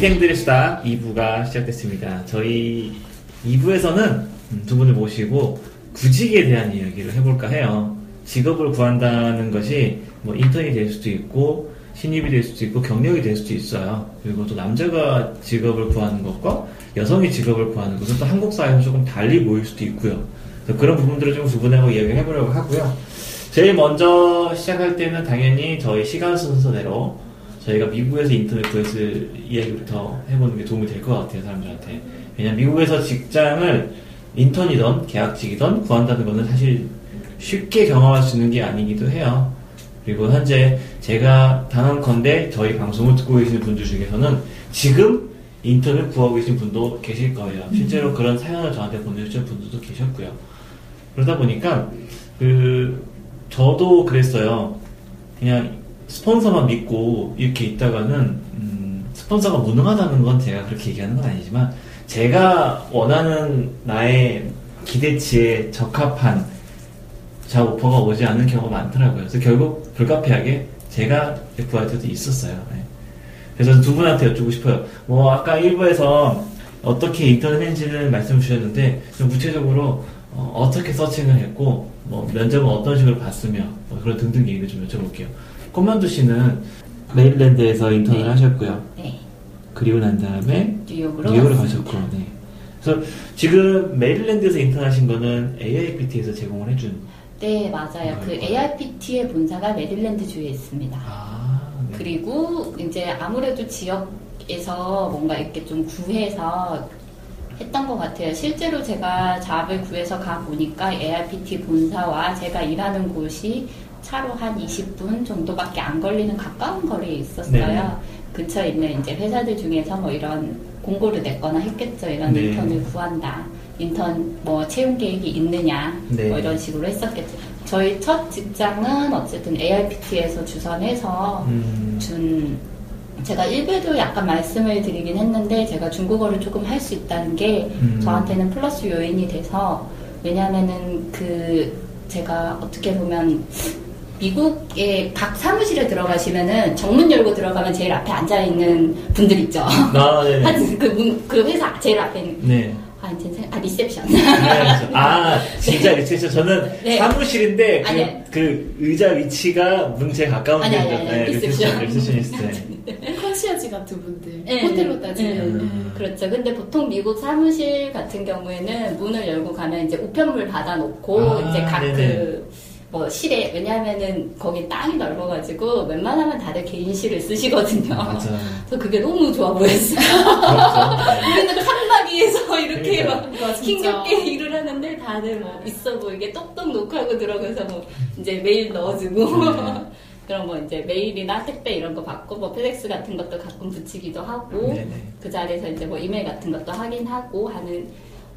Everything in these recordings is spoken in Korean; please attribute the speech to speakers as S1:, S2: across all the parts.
S1: 위생들의 수다 2부가 시작됐습니다. 저희 2부에서는 두 분을 모시고 구직에 대한 이야기를 해볼까 해요. 직업을 구한다는 것이 뭐 인턴이 될 수도 있고 신입이 될 수도 있고 경력이 될 수도 있어요. 그리고 또 남자가 직업을 구하는 것과 여성이 직업을 구하는 것은 또 한국 사회에서 조금 달리 보일 수도 있고요. 그런 부분들을 좀 구분하고 이야기를 해보려고 하고요. 제일 먼저 시작할 때는 당연히 저희 시간 순서대로 저희가 미국에서 인터넷 구했을 이야기부터 해보는 게 도움이 될 것 같아요, 사람들한테. 왜냐면 미국에서 직장을 인턴이던 계약직이던 구한다는 것은 사실 쉽게 경험할 수 있는 게 아니기도 해요. 그리고 현재 제가 단언컨대 저희 방송을 듣고 계시는 분들 중에서는 지금 인턴을 구하고 계신 분도 계실 거예요. 실제로 그런 사연을 저한테 보내주신 분들도 계셨고요. 그러다 보니까 그 저도 그랬어요. 그냥 스폰서만 믿고 이렇게 있다가는 음, 스폰서가 무능하다는 건 제가 그렇게 얘기하는 건 아니지만 제가 원하는 나의 기대치에 적합한 잡 오퍼가 오지 않는 경우가 많더라고요. 그래서 결국 불가피하게 제가 구할 때도 있었어요. 네. 그래서 두 분한테 여쭙고 싶어요. 뭐 아까 1부에서 어떻게 인터넷 했는지는 말씀 주셨는데 좀 구체적으로 어떻게 searching을 했고 뭐 면접은 어떤 식으로 봤으며 뭐 그런 등등 얘기를 좀 여쭤볼게요. 꽃만두 씨는 메릴랜드에서 인턴을 네. 하셨고요. 네. 그리고 난 다음에
S2: 뉴욕으로,
S1: 뉴욕으로 가셨고, 네. 그래서 지금 메릴랜드에서 인턴하신 거는 AIPT에서 제공을 해준.
S2: 네, 맞아요. 그 AIPT의 본사가 메릴랜드 주에 있습니다. 아, 네. 그리고 이제 아무래도 지역에서 뭔가 이렇게 좀 구해서 했던 것 같아요. 실제로 제가 잡을 구해서 가 보니까 AIPT 본사와 제가 일하는 곳이 차로 한 20분 정도밖에 안 걸리는 가까운 거리에 있었어요. 네. 근처에 있는 이제 회사들 중에서 뭐 이런 공고를 냈거나 했겠죠. 이런 네. 인턴을 구한다. 인턴 뭐 채용 계획이 있느냐. 네. 뭐 이런 식으로 했었겠죠. 저희 첫 직장은 어쨌든 ARPT에서 주선해서 음. 준 제가 1부에도 약간 말씀을 드리긴 했는데 제가 중국어를 조금 할 수 있다는 게 음. 저한테는 플러스 요인이 돼서 왜냐하면은 그 제가 어떻게 보면 미국의 각 사무실에 들어가시면은 정문 열고 들어가면 제일 앞에 앉아 있는 분들 있죠. 아, 네. 그, 문, 그 회사 제일 앞에 있는. 네. 아, 이제 아, 리셉션. 네.
S1: 아, 진짜 리셉션. 저는 네. 사무실인데 그, 그, 의자 위치가 문 제일 가까운
S2: 아니, 아니, 아니,
S1: 네,
S2: 리셉션.
S3: receptionist. 컨시어지 같은 분들. 네. 호텔로 따지면. 네.
S2: 음. 그렇죠. 근데 보통 미국 사무실 같은 경우에는 문을 열고 가면 이제 우편물 받아놓고 아, 이제 각그 뭐 실에 왜냐하면은 거기 땅이 넓어가지고 웬만하면 다들 개인실을 쓰시거든요. 맞아. 그래서 그게 너무 좋아 보였어요. 그렇죠. 우리는 칸막이에서 이렇게 막 힘겹게 일을 하는데 다들 뭐 있어 보이게 똑똑 knock하고 들어가서 뭐 이제 메일 넣어주고 네. 그런 뭐 이제 메일이나 택배 이런 거 받고 뭐 FedEx 같은 것도 가끔 붙이기도 하고 네네. 그 자리에서 이제 뭐 이메일 같은 것도 확인하고 하는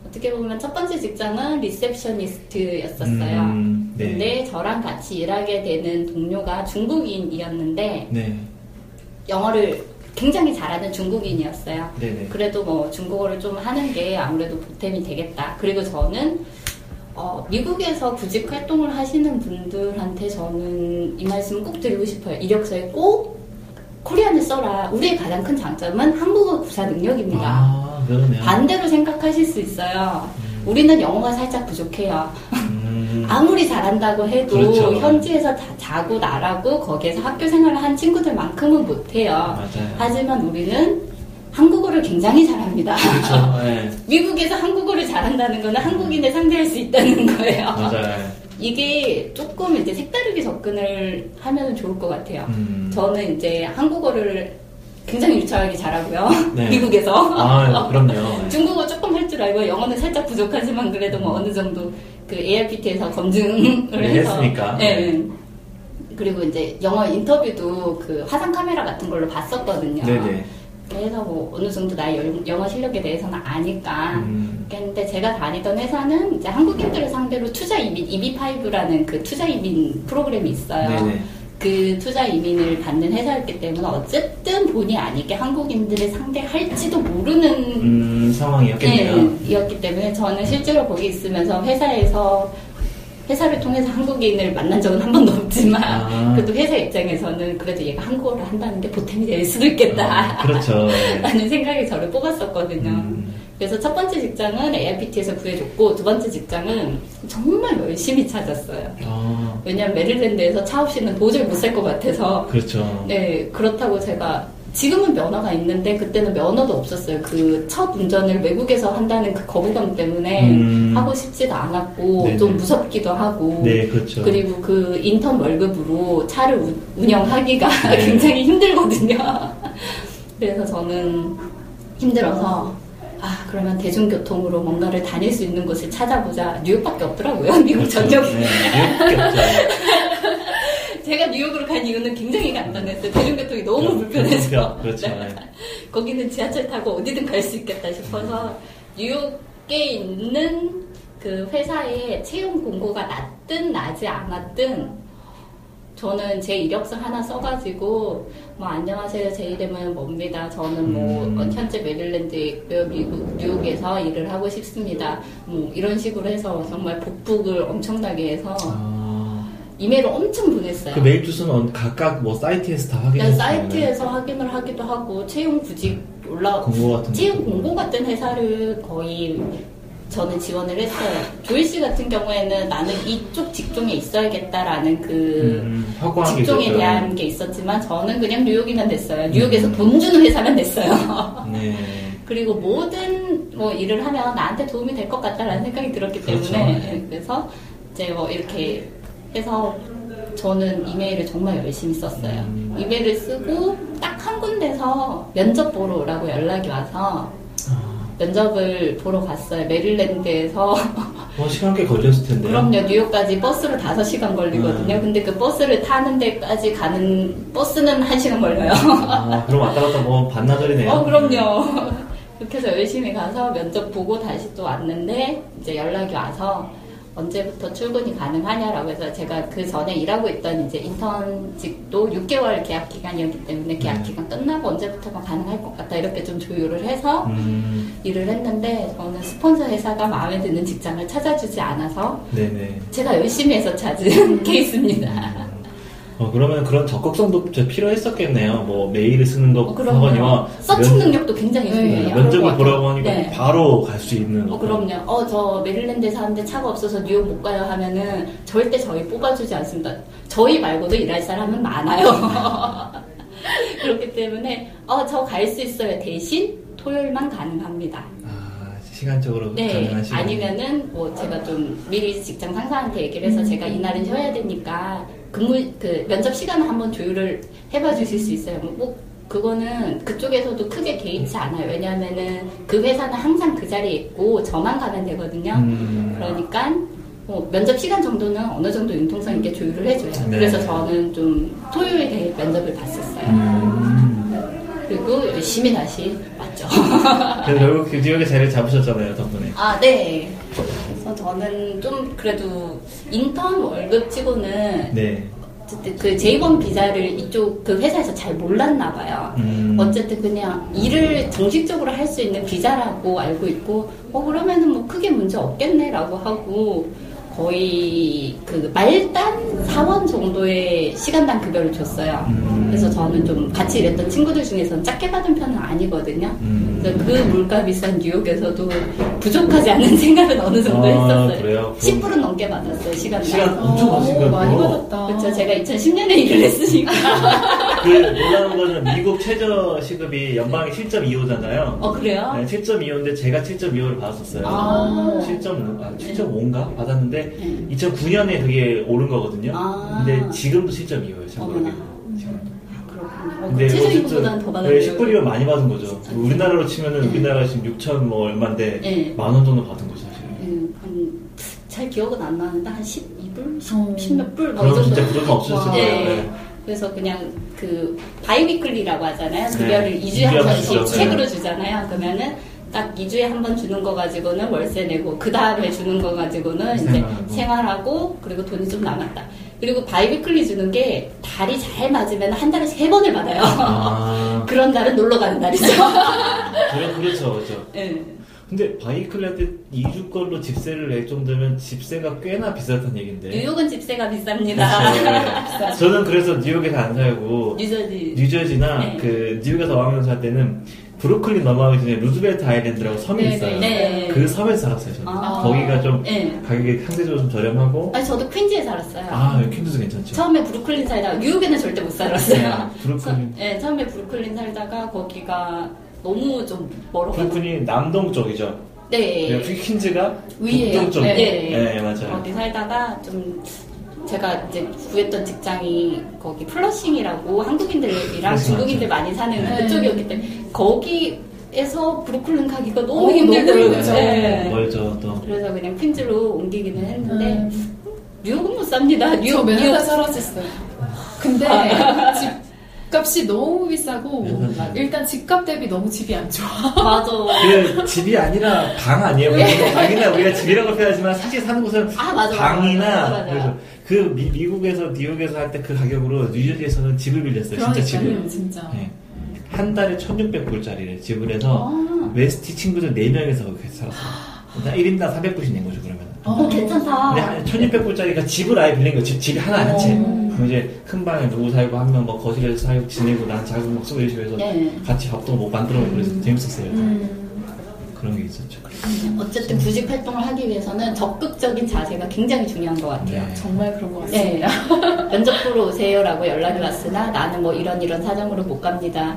S2: 어떻게 보면 첫 번째 직장은 리셉셔니스트였었어요. 음, 네. 근데 저랑 같이 일하게 되는 동료가 중국인이었는데 네. 영어를 굉장히 잘하는 중국인이었어요. 네네. 그래도 뭐 중국어를 좀 하는 게 아무래도 보탬이 되겠다. 그리고 저는 어, 미국에서 구직 활동을 하시는 분들한테 저는 이 말씀 꼭 드리고 싶어요. 이력서에 꼭 코리안을 써라. 우리의 가장 큰 장점은 한국어 구사 능력입니다. 아. 그러네요. 반대로 생각하실 수 있어요. 음. 우리는 영어가 살짝 부족해요. 음. 아무리 잘한다고 해도 그렇죠. 현지에서 자, 고 나라고 거기에서 학교 생활을 한 친구들만큼은 못해요. 맞아요. 하지만 우리는 한국어를 굉장히 잘합니다. 그렇죠. 네. 미국에서 한국어를 잘한다는 거는 한국인을 상대할 수 있다는 거예요. 맞아요. 이게 조금 이제 색다르게 접근을 하면 좋을 것 같아요. 음. 저는 이제 한국어를 굉장히 유창하게 잘하고요. 네. 미국에서.
S1: 아, 그럼요.
S2: 중국어 조금 할 줄 알고 영어는 살짝 부족하지만 그래도 뭐 어느 정도 그 ARPT에서 검증을 네, 해서.
S1: 했으니까. 네.
S2: 네. 그리고 이제 영어 인터뷰도 그 화상 카메라 같은 걸로 봤었거든요. 네네. 그래서 뭐 어느 정도 나의 영어 실력에 대해서는 아니까. 음. 근데 제가 다니던 회사는 이제 한국인들을 상대로 투자 이민, EB5라는 그 투자 이민 프로그램이 있어요. 네네. 그 투자 이민을 받는 회사였기 때문에 어쨌든 본의 아니게 한국인들을 상대할지도 모르는
S1: 음, 상황이었겠네요.
S2: 네, 이었기 때문에 저는 실제로 거기 있으면서 회사에서 회사를 통해서 한국인을 만난 적은 한 번도 없지만
S1: 아.
S2: 그래도 회사 입장에서는 그래도 얘가 한국어를 한다는 게 보탬이 될 수도 있겠다.
S1: 아, 그렇죠. 네.
S2: 라는 생각이 저를 뽑았었거든요.
S1: 음.
S2: 그래서 첫 번째 직장은 AIPT에서 구해줬고 두 번째 직장은 정말 열심히 찾았어요.
S1: 아,
S2: 왜냐면 메릴랜드에서 차 없이는 도저히 못 살 것 같아서
S1: 그렇죠.
S2: 네 그렇다고 제가 지금은 면허가 있는데 그때는 면허도 없었어요. 그 첫 운전을 외국에서 한다는 그 거부감 때문에
S1: 음.
S2: 하고 싶지도 않았고
S1: 네네.
S2: 좀 무섭기도 하고
S1: 네, 그렇죠.
S2: 그리고 그 인턴 월급으로 차를 우- 운영하기가
S1: 네.
S2: 굉장히 힘들거든요. 그래서 저는 힘들어서 아 그러면 대중교통으로 뭔가를 다닐 수 있는 곳을 찾아보자. 뉴욕밖에 없더라고요. 미국 전역에.
S1: 네.
S2: 제가 뉴욕으로 간 이유는 굉장히 간단했어요. 대중교통이 너무 불편해서.
S1: 그렇죠.
S2: 네.
S1: 네.
S2: 거기는 지하철 타고 어디든 갈 수 있겠다 싶어서 뉴욕에 있는 그 회사에 채용 공고가 났든 나지 않았든 저는 제 이력서 하나 써가지고 뭐 안녕하세요 제 이름은 뭡니다 저는 뭐
S1: 음.
S2: 어, 현재 메릴랜드에 있고요 미국 뉴욕에서 일을 하고 싶습니다 뭐 이런 식으로 해서 정말 복북을 엄청나게 해서
S1: 아,
S2: 이메일을 엄청 보냈어요.
S1: 그 메일 주소는 각각 뭐 사이트에서 다 확인해서
S2: 사이트에서 확인을 하기도 하고 채용 구직 올라
S1: 공고 같은
S2: 채용. 공고 같은 회사를 거의 저는 지원을 했어요. 조일 씨 같은 경우에는 나는 이쪽 직종에 있어야겠다라는 그
S1: 음, 게
S2: 직종에
S1: 있었죠.
S2: 대한 게 있었지만 저는 그냥 뉴욕이면 됐어요. 뉴욕에서
S1: 음.
S2: 돈 주는 회사면 됐어요.
S1: 네.
S2: 그리고 모든 뭐 일을 하면 나한테 도움이 될 것 같다라는 생각이 들었기
S1: 그렇죠.
S2: 때문에
S1: 네.
S2: 예, 그래서 이제 뭐 이렇게 해서 저는 이메일을 정말 열심히 썼어요.
S1: 음.
S2: 이메일을 쓰고 딱 한 군데서 면접 보러 오라고 연락이 와서
S1: 아,
S2: 면접을 보러 갔어요. 메릴랜드에서
S1: 뭐 시간 꽤 걸렸을 텐데요.
S2: 그럼요 뉴욕까지 버스로 5시간 걸리거든요.
S1: 음.
S2: 근데 그 버스를 타는 데까지 가는 버스는 1시간 걸려요.
S1: 아, 그럼 왔다 갔다 뭐 반나절이네요.
S2: 어, 그럼요. 그렇게 해서 열심히 가서 면접 보고 다시 또 왔는데, 이제 연락이 와서 언제부터 출근이 가능하냐라고 해서 제가 그 전에 일하고 있던 이제 인턴직도 6개월 계약 기간이었기 때문에 계약
S1: 음.
S2: 기간 끝나고 언제부터가 가능할 것 같다 이렇게 좀 조율을 해서
S1: 음,
S2: 일을 했는데 저는 스폰서 회사가 마음에 드는 직장을 찾아주지 않아서
S1: 네네.
S2: 제가 열심히 해서 찾은 케이스입니다.
S1: 어, 그러면 그런 적극성도 좀 필요했었겠네요. 뭐 메일을 쓰는 것
S2: 어.
S1: 하거니와
S2: 서칭
S1: 면-
S2: 능력도 굉장히
S3: 네,
S2: 중요해요.
S3: 것
S1: 면접을. 보라고 하니까
S2: 네.
S1: 바로 갈 수 있는.
S2: 어, 그럼요. 어, 저 메릴랜드에 사는데 차가 없어서 뉴욕 못 가요 하면은 절대 저희 뽑아주지 않습니다. 저희 말고도 일할 사람은 많아요. 그렇기 때문에, 어, 저 갈 수 있어요. 대신 토요일만 가능합니다.
S1: 아, 시간적으로
S2: 네.
S1: 가능한 시간.
S2: 아니면은 뭐 제가 좀 미리 직장 상사한테 얘기를 해서
S3: 음.
S2: 제가 이날은 쉬어야 되니까 근무, 그 면접 시간을 한번 조율을 해봐 주실 수 있어요. 뭐, 그거는 그쪽에서도 크게 개의치 않아요. 왜냐하면은 그 회사는 항상 그 자리에 있고 저만 가면 되거든요.
S1: 음,
S2: 그러니까 뭐 면접 시간 정도는 어느 정도 융통성 있게 조율을 해줘요.
S1: 네.
S2: 그래서 저는 좀 토요일에 면접을 봤었어요.
S1: 음.
S2: 그리고 열심히 다시 왔죠.
S1: 결국 그 지역의 자리를 잡으셨잖아요, 덕분에.
S2: 아, 네. 그래서 저는 좀 그래도 인턴 월급 치고는
S1: 네.
S2: 어쨌든 그 J1 비자를 이쪽 그 회사에서 잘 몰랐나 봐요.
S1: 음.
S2: 어쨌든 그냥 일을 정식적으로 할 수 있는 비자라고 알고 있고, 어, 그러면은 뭐 크게 문제 없겠네라고 하고, 거의 그 말단 사원 정도의 시간당 급여를 줬어요.
S1: 음.
S2: 그래서 저는 좀 같이 일했던 친구들 중에서는 작게 받은 편은 아니거든요.
S1: 음.
S2: 그래서 그 물가 비싼 뉴욕에서도 부족하지 않은 생각은 어느 정도
S1: 아,
S2: 했었어요.
S1: 그래요?
S2: 10불은 넘게 받았어요, 시간당.
S1: 시간 엄청 받으신 거예요.
S3: 많이 받았다.
S2: 그렇죠. 제가 2010년에 일을 했으니까.
S1: 그 놀라운 거는 미국 최저 시급이 연방이 7.25잖아요.
S2: 어, 그래요?
S1: 네, 7.25인데 제가 7.25를 받았었어요.
S2: 아.
S1: 7.5, 아, 7.5인가? 받았는데,
S2: 네.
S1: 2009년에 그게 오른 거거든요.
S2: 아.
S1: 근데 지금도 7.25예요, 참고로.
S2: 어머나.
S1: 지금.
S2: 그렇군요. 어,
S1: 근데
S2: 그 최저임금보다는 더
S1: 네,
S2: 받았네요.
S1: 10불이면 많이 받은 거죠.
S2: 진짜.
S1: 우리나라로 치면은
S2: 네.
S1: 우리나라 지금 6천 뭐 얼마인데,
S2: 네.
S1: 만원 정도 받은 거죠, 사실.
S2: 음, 한, 잘 기억은 안 나는데, 한 12불?
S3: 어.
S2: 10, 몇 불? 뭐
S1: 그럼
S2: 이 정도.
S1: 진짜 부족함 없으셨을
S3: 와.
S1: 거예요.
S2: 네.
S1: 네.
S2: 그래서 그냥 그 biweekly라고 하잖아요.
S1: 네.
S2: 급여를 2주에
S1: 이주에 한한
S2: 번씩. check으로
S1: 네.
S2: 주잖아요. 그러면은 딱 2주에 한 번 주는 거 가지고는 월세 내고 그 다음에 주는 거 가지고는 이제
S1: 생활하고.
S2: 그리고 돈이 좀 남았다. 그리고 biweekly 주는 게 달이 잘 맞으면 한 달에 세 번을 받아요.
S1: 아,
S2: 그런 날은 놀러 가는 날이죠.
S1: 그래, 그렇죠, 그렇죠.
S2: 예.
S1: 근데 biweekly한테 2주 걸로 집세를 낼 정도면 집세가 꽤나 비쌌다는 얘긴데.
S2: 뉴욕은 집세가 비쌉니다.
S1: 그렇죠. 저는 그래서 뉴욕에서 안 살고
S2: 뉴저지.
S1: 뉴저지나
S2: 네.
S1: 그 뉴욕에서 어학연수 할 때는 브루클린 넘어가기 전에 루즈벨트 아일랜드라고 섬이
S3: 네,
S1: 있어요.
S2: 네.
S1: 그 섬에서 살았어요. 저는.
S2: 아.
S1: 거기가 좀
S2: 네.
S1: 가격이 상대적으로 좀 저렴하고
S2: 아니 저도 퀸즈에 살았어요.
S1: 아 퀸즈도 괜찮죠.
S2: 처음에 브루클린 살다가 뉴욕에는 절대 못 살았어요.
S1: 네, 브루클린.
S2: 처- 네, 처음에 브루클린 살다가 거기가 너무 좀 멀어가지고.
S1: 브루클린 남동 쪽이죠.
S2: 네.
S1: 그리고 퀸즈가
S3: 위에요.
S1: 북동 쪽.
S3: 네.
S1: 네, 맞아요.
S2: 거기 살다가 좀 제가 이제 구했던 직장이 거기 플러싱이라고 한국인들이랑 중국인들. 많이 사는
S3: 네.
S2: 그쪽이었기 때문에 거기에서 브루클린 가기가 너무
S3: 어,
S2: 힘들더라고요. 네.
S1: 멀죠 또.
S2: 그래서 그냥 퀸즈로 옮기기는 했는데
S3: 음.
S2: 뉴욕은 못 삽니다.
S3: 저
S2: 뉴욕 뉴욕
S3: 살았었어요. 근데 집값이 너무 비싸고. 일단 집값 대비 너무 집이 안 좋아.
S2: 맞아.
S1: 그 집이 아니라 방 아니에요. 보통 방이나 우리가 집이라고 표현하지만 사실 사는 곳은
S2: 아 맞아.
S1: 방이나
S2: 맞아, 맞아.
S1: 그 미, 미국에서 뉴욕에서 할 때 그 가격으로 뉴저지에서는 집을 빌렸어요. 진짜 집을.
S3: 진짜.
S1: 네. 한 달에 1600불짜리를 집을 해서
S2: 아.
S1: 웨스티 친구들 4명이서 그렇게 살았어요. 일단 1인당 400불씩 낸 거죠, 그러면.
S2: 어, 괜찮다.
S1: 근데 1600불짜리가 집을 아예 빌린 거예요. 집, 집이 하나 한 채.
S3: 어.
S1: 그럼 이제 큰 방에 누구 살고 한 명 뭐 거실에서 살고 지내고 난 작은 막 해서
S2: 네.
S1: 같이 밥도 못 만들어 먹고 그래서 재밌었어요.
S3: 음.
S1: 그런 게 있었죠.
S2: 어쨌든 구직 활동을 하기 위해서는 적극적인 자세가 굉장히 중요한 것 같아요.
S1: 네.
S3: 정말 그런 것
S2: 네.
S3: 같습니다.
S2: 면접 보러 오세요라고 연락이 왔으나 나는 뭐 이런 이런 사정으로 못 갑니다.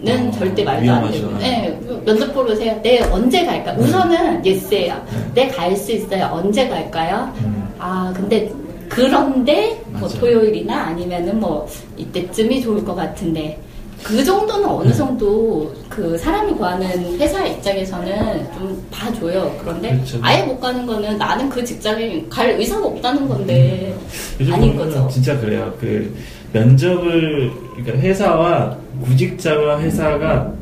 S2: 는
S1: 어,
S2: 절대 말도 안 되고. 네, 면접 보러 오세요. 네, 언제 갈까? 우선은 예스예요. 네, 갈 수 있어요. 언제 갈까요?
S1: 음.
S2: 아, 근데 그런데 뭐. 토요일이나 아니면은 뭐 이때쯤이 좋을 것 같은데 그 정도는
S1: 네.
S2: 어느 정도 그 사람이 구하는 회사 입장에서는 좀 봐줘요. 그런데
S1: 그렇죠.
S2: 아예 못 가는 거는 나는 그 직장에 갈 의사가 없다는 건데
S1: 요즘
S2: 아닌 거죠.
S1: 진짜 그래요. 그 면접을 그러니까 회사와 구직자와 회사가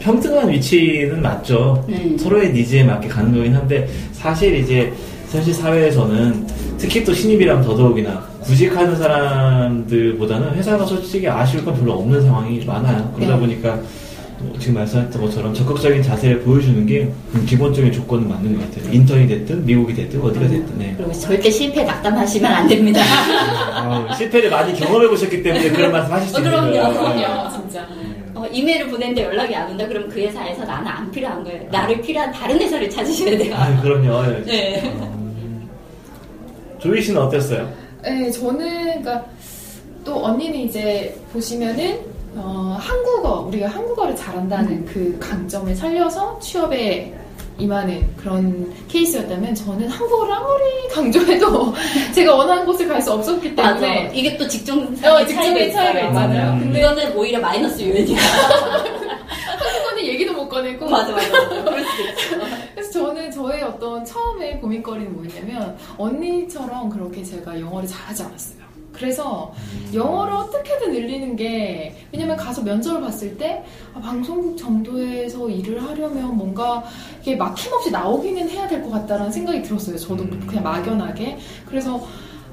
S1: 평등한 위치는 맞죠.
S2: 네.
S1: 서로의 니즈에 맞게 가는 거긴 한데 사실 이제 현실 사회에서는 특히 또 신입이라면 더더욱이나 구직하는 사람들보다는 회사가 솔직히 아쉬울 건 별로 없는 상황이 많아요. 그러다
S2: 네.
S1: 보니까 뭐 지금 말씀하셨던 것처럼 적극적인 자세를 보여주는 게 기본적인 조건은 맞는 것 같아요. 인턴이 됐든 미국이 됐든 어디가 됐든. 네.
S2: 그리고 절대 실패 낙담하시면 안 됩니다.
S1: 아, 실패를 많이 경험해 보셨기 때문에 그런 말씀 하실 수
S2: 어,
S1: 있는
S2: 그럼요.
S3: 그럼요, 진짜.
S2: 어, 이메일을 보냈는데 연락이 안 온다. 그럼 그 회사에서 나는 안 필요한 거예요. 나를 필요한 다른 회사를 찾으셔야 돼요.
S1: 아, 그럼요.
S2: 네.
S1: 음. 조이 씨는 어땠어요?
S3: 네, 저는 그러니까 또 언니는 이제 보시면은 어, 한국어 우리가 한국어를 잘한다는 그 강점을 살려서 취업에 임하는 그런 케이스였다면 저는 한국어를 아무리 강조해도 제가 원하는 곳을 갈수 없었기
S2: 맞아.
S3: 때문에
S2: 이게 또 직종
S3: 어,
S2: 차이가
S3: 직종의 차이가 있잖아요.
S1: 음.
S3: 근데
S2: 이거는 오히려 마이너스 요인이야.
S3: 한국어는 얘기도 못 꺼내고
S2: 맞아, 맞아. 그럴 수도 있어.
S3: 저의 어떤 처음에 고민거리는 뭐였냐면 언니처럼 그렇게 제가 영어를 잘하지 않았어요. 그래서 영어를 어떻게든 늘리는 게 왜냐면 가서 면접을 봤을 때 아, 방송국 정도에서 일을 하려면 뭔가 이게 막힘없이 나오기는 해야 될 것 같다라는 생각이 들었어요. 저도
S1: 음.
S3: 그냥 막연하게 그래서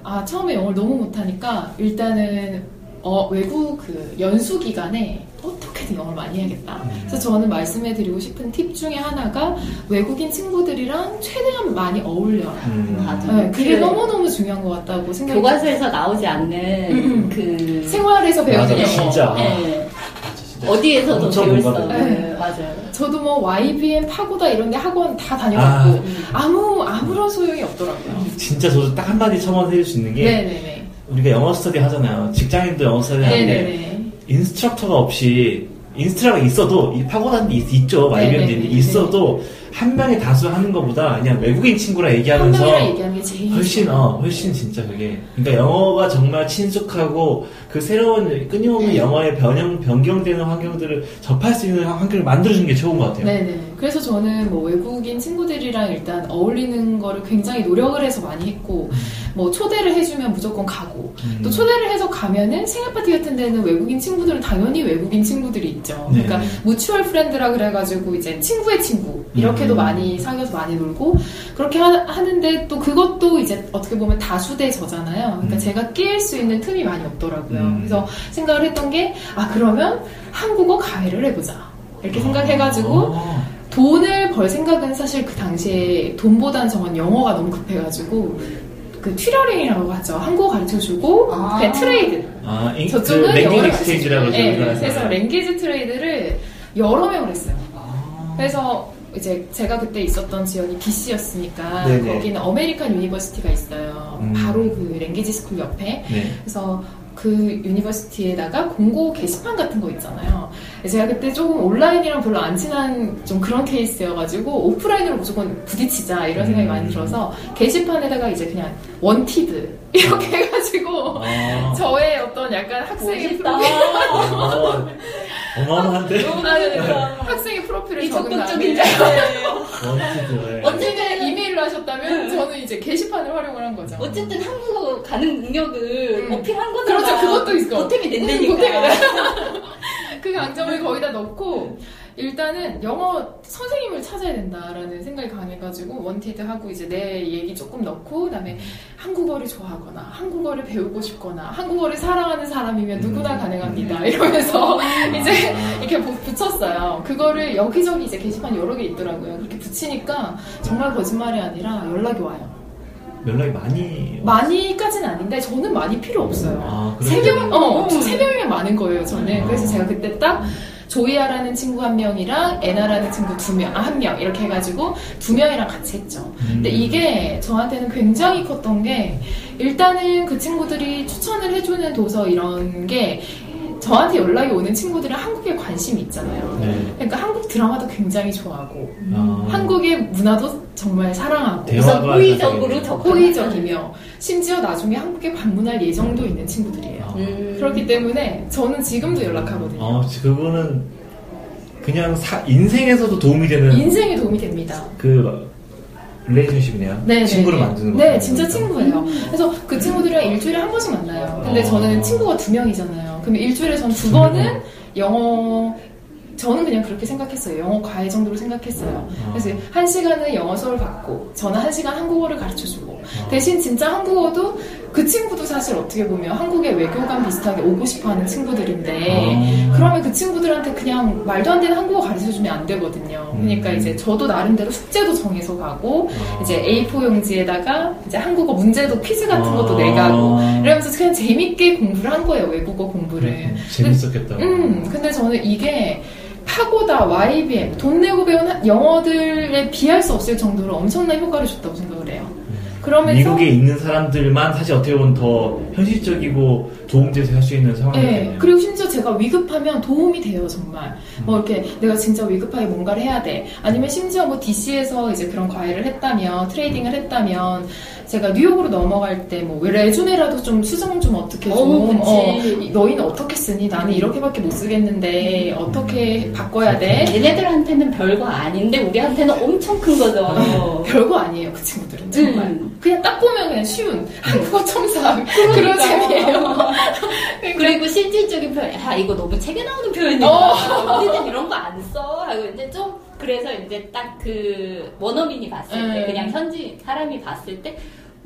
S3: 아 처음에 영어를 너무 못하니까 일단은 어, 외국 그 연수 기간에 어떻게든 영어를 많이 해야겠다. 그래서 저는 말씀해 드리고 싶은 팁 중에 하나가 외국인 친구들이랑 최대한 많이 어울려라.
S1: 음.
S2: 맞아.
S3: 네, 그게
S2: 그
S3: 너무너무 중요한 것 같다고 생각이
S2: 교과서에서 나오지 않는
S3: 음.
S2: 그
S3: 생활에서 배우는 영어.
S1: 진짜.
S2: 네.
S1: 진짜.
S2: 어디에서도 배울 수. 없는
S3: 네.
S2: 맞아요.
S3: 저도 뭐 YBM 파고다 이런 데 학원 다 다녀봤고
S1: 아.
S3: 아. 무 아무런 소용이 없더라고요.
S1: 진짜 저도 딱 한마디 첨언해 줄 수 있는 게
S3: 네네네.
S1: 우리가 영어 스터디 하잖아요. 직장인도 영어 스터디 하는데. instructor가 없이 instructor가 있어도 이 파고다는 게 있- 있죠. 있는데 있어도 한 명이 다수 하는 것보다 그냥 외국인 친구랑
S3: 한
S1: 얘기하면서 훨씬. 어 훨씬 진짜 그게 그러니까 영어가 정말 친숙하고 그 새로운 끊임없는 영어의 변형 변경되는 환경들을 접할 수 있는 환경을 만들어주는 게 좋은 것 같아요.
S3: 네네. 그래서 저는 뭐 외국인 친구들이랑 일단 어울리는 거를 굉장히 노력을 해서 많이 했고, 뭐 초대를 해주면 무조건 가고,
S1: 음.
S3: 또 초대를 해서 가면은 생일 파티 같은 데는 외국인 친구들은 당연히 외국인 친구들이 있죠.
S1: 네.
S3: 그러니까 무추얼 프렌드라 그래가지고 이제 친구의 친구 이렇게도
S1: 음.
S3: 많이 사귀어서 많이 놀고 그렇게 하는데 또 그것도 이제 어떻게 보면 다수대 저잖아요. 그러니까
S1: 음.
S3: 제가 끼일 수 있는 틈이 많이 없더라고요.
S1: 음.
S3: 그래서 생각을 했던 게 아 그러면 한국어 과외를 해보자 이렇게 생각해가지고
S1: 아.
S3: 돈을 벌 생각은 사실 그 당시에 돈보단 저는 영어가 너무 급해가지고 그 tutoring이라고 하죠. 한국어 가르쳐주고
S2: 아.
S3: trade
S1: 아, 인-
S3: 저쪽은
S1: 그 language
S3: 가르쳐주고. 네, 그래서. language trade를 여러 명을 했어요.
S1: 아.
S3: 그래서 이제 제가 그때 있었던 지역이 DC였으니까
S1: 네네.
S3: 거기는 American University가 있어요.
S1: 음.
S3: 바로 그 language school 옆에.
S1: 네.
S3: 그래서 그 university에다가 공고 게시판 같은 거 있잖아요. 제가 그때 조금 온라인이랑 별로 안 친한 좀 그런 케이스여가지고 오프라인으로 무조건 부딪히자 이런 생각이
S1: 음.
S3: 많이 들어서 게시판에다가 이제 그냥 wanted 이렇게 해가지고
S1: 아.
S3: 저의 어떤 약간 학생의.
S1: 어, 어마어마한데?
S2: 너무
S3: 아, 네, 네.
S2: 멋있다.
S3: 학생의 프로필을
S2: 이
S3: 적은 다음에
S2: 자세예요.
S1: wanted.
S3: 언젠가 이메일로 하셨다면 저는 이제 게시판을 활용을 한 거죠.
S2: 어쨌든 한국어라는 능력을
S3: 음.
S2: 어필한 거잖아.
S3: 그렇죠. 그것도 있어.
S2: 보탬이
S3: 음,
S2: 된다니까.
S3: 보탬이 그 강점을 거기다 넣고 일단은 영어 선생님을 찾아야 된다라는 생각이 강해가지고 wanted 하고 이제 내 얘기 조금 넣고 그다음에 한국어를 좋아하거나 한국어를 배우고 싶거나 한국어를 사랑하는 사람이면 누구나
S1: 음.
S3: 가능합니다 이러면서 이제
S1: 아.
S3: 이렇게 부- 붙였어요. 그거를 여기저기 이제 게시판 여러 개 있더라고요. 그렇게 붙이니까 정말 거짓말이 아니라 연락이 와요.
S1: 연락이 많이.
S3: 많이까지는 아닌데 저는 많이 필요 없어요.
S1: 아,
S3: 세? 명, 어,
S2: 음.
S3: 저세 명이면 많은 거예요, 저는.
S1: 아.
S3: 그래서 제가 그때 딱 조이아라는 친구 한 명이랑 에나라는 친구 두 명, 아, 한 명, 이렇게 해가지고 두 명이랑 같이 했죠. 근데
S1: 음.
S3: 이게 저한테는 굉장히 컸던 게, 일단은 그 친구들이 추천을 해주는 도서 이런 게, 저한테 연락이 오는 친구들은 한국에 관심이 있잖아요.
S1: 네.
S3: 그러니까 한국 드라마도 굉장히 좋아하고,
S1: 아.
S3: 한국의 문화도 정말 사랑하고,
S2: 우선 호의적으로. 접근.
S3: 호의적이며, 심지어 나중에 한국에 방문할 예정도 있는 친구들이에요.
S1: 아.
S2: 음.
S3: 그렇기 때문에 저는 지금도 연락하거든요.
S1: 어, 그거는 그냥 사- 인생에서도 도움이 되는
S3: 인생에 도움이 됩니다.
S1: 그 릴레이션십이네요.
S3: 네,
S1: 친구를
S3: 네, 네.
S1: 만드는 거.
S3: 네, 진짜 친구예요. 그래서 그 친구들이랑 일주일에 한 번씩 만나요. 근데
S1: 어.
S3: 저는 친구가 두 명이잖아요. 그러면 일주일에 전 두 번은 영어 저는 그냥 그렇게 생각했어요. 영어 과외 정도로 생각했어요.
S1: 아.
S3: 그래서 한 시간은 영어 수업을 받고 저는 한 시간 한국어를 가르쳐주고
S1: 아.
S3: 대신 진짜 한국어도 그 친구도 사실 어떻게 보면 한국의 외교관 비슷하게 오고 싶어 하는 친구들인데
S1: 아.
S3: 그러면 그 친구들한테 그냥 말도 안 되는 한국어 가르쳐 주면 안 되거든요. 그러니까
S1: 음.
S3: 이제 저도 나름대로 숙제도 정해서 가고
S1: 아.
S3: 이제 A4 용지에다가 이제 한국어 문제도 퀴즈 같은 것도
S1: 아.
S3: 내가고 이러면서 그냥 재밌게 공부를 한 거예요 외국어 공부를.
S1: 음, 재밌었겠다.
S3: 음, 근데 저는 이게 파고다, YBM, 돈 내고 배운 하- 영어들에 비할 수 없을 정도로 엄청난 효과를 줬다고 생각을 해요. 그러면서
S1: 미국에 있는 사람들만 사실 어떻게 보면 더 현실적이고 도움돼서 할 수 있는
S3: 네,
S1: 상황이거든요.
S3: 그리고 심지어 제가 위급하면 도움이 돼요, 정말. 뭐 이렇게 내가 진짜 위급하게 뭔가를 해야 돼. 아니면 심지어 뭐 DC에서 이제 그런 과외를 했다면, 트레이딩을 했다면, 제가 뉴욕으로 넘어갈 때 뭐 레주메라도 좀 수정 좀 어떻게 좀,
S2: 어.
S3: 어, 너희는 어떻게 쓰니? 나는 이렇게밖에 못 쓰겠는데 어떻게 바꿔야 돼?
S2: 얘네들한테는 별거 아닌데 우리한테는 엄청 큰 거죠.
S3: 별거 아니에요, 그 친구들은 정말.
S2: 음.
S3: 그냥 딱 보면 그냥 쉬운 한국어 첨삭 그런 재미예요.
S2: 그리고 실질적인 표현, 아 이거 너무 책에 나오는 표현이야.
S3: 어.
S2: 우리는 이런 거 안 써. 하고 이제 좀 그래서 이제 딱 그 원어민이 봤을 때,
S3: 음.
S2: 그냥 현지 사람이 봤을 때.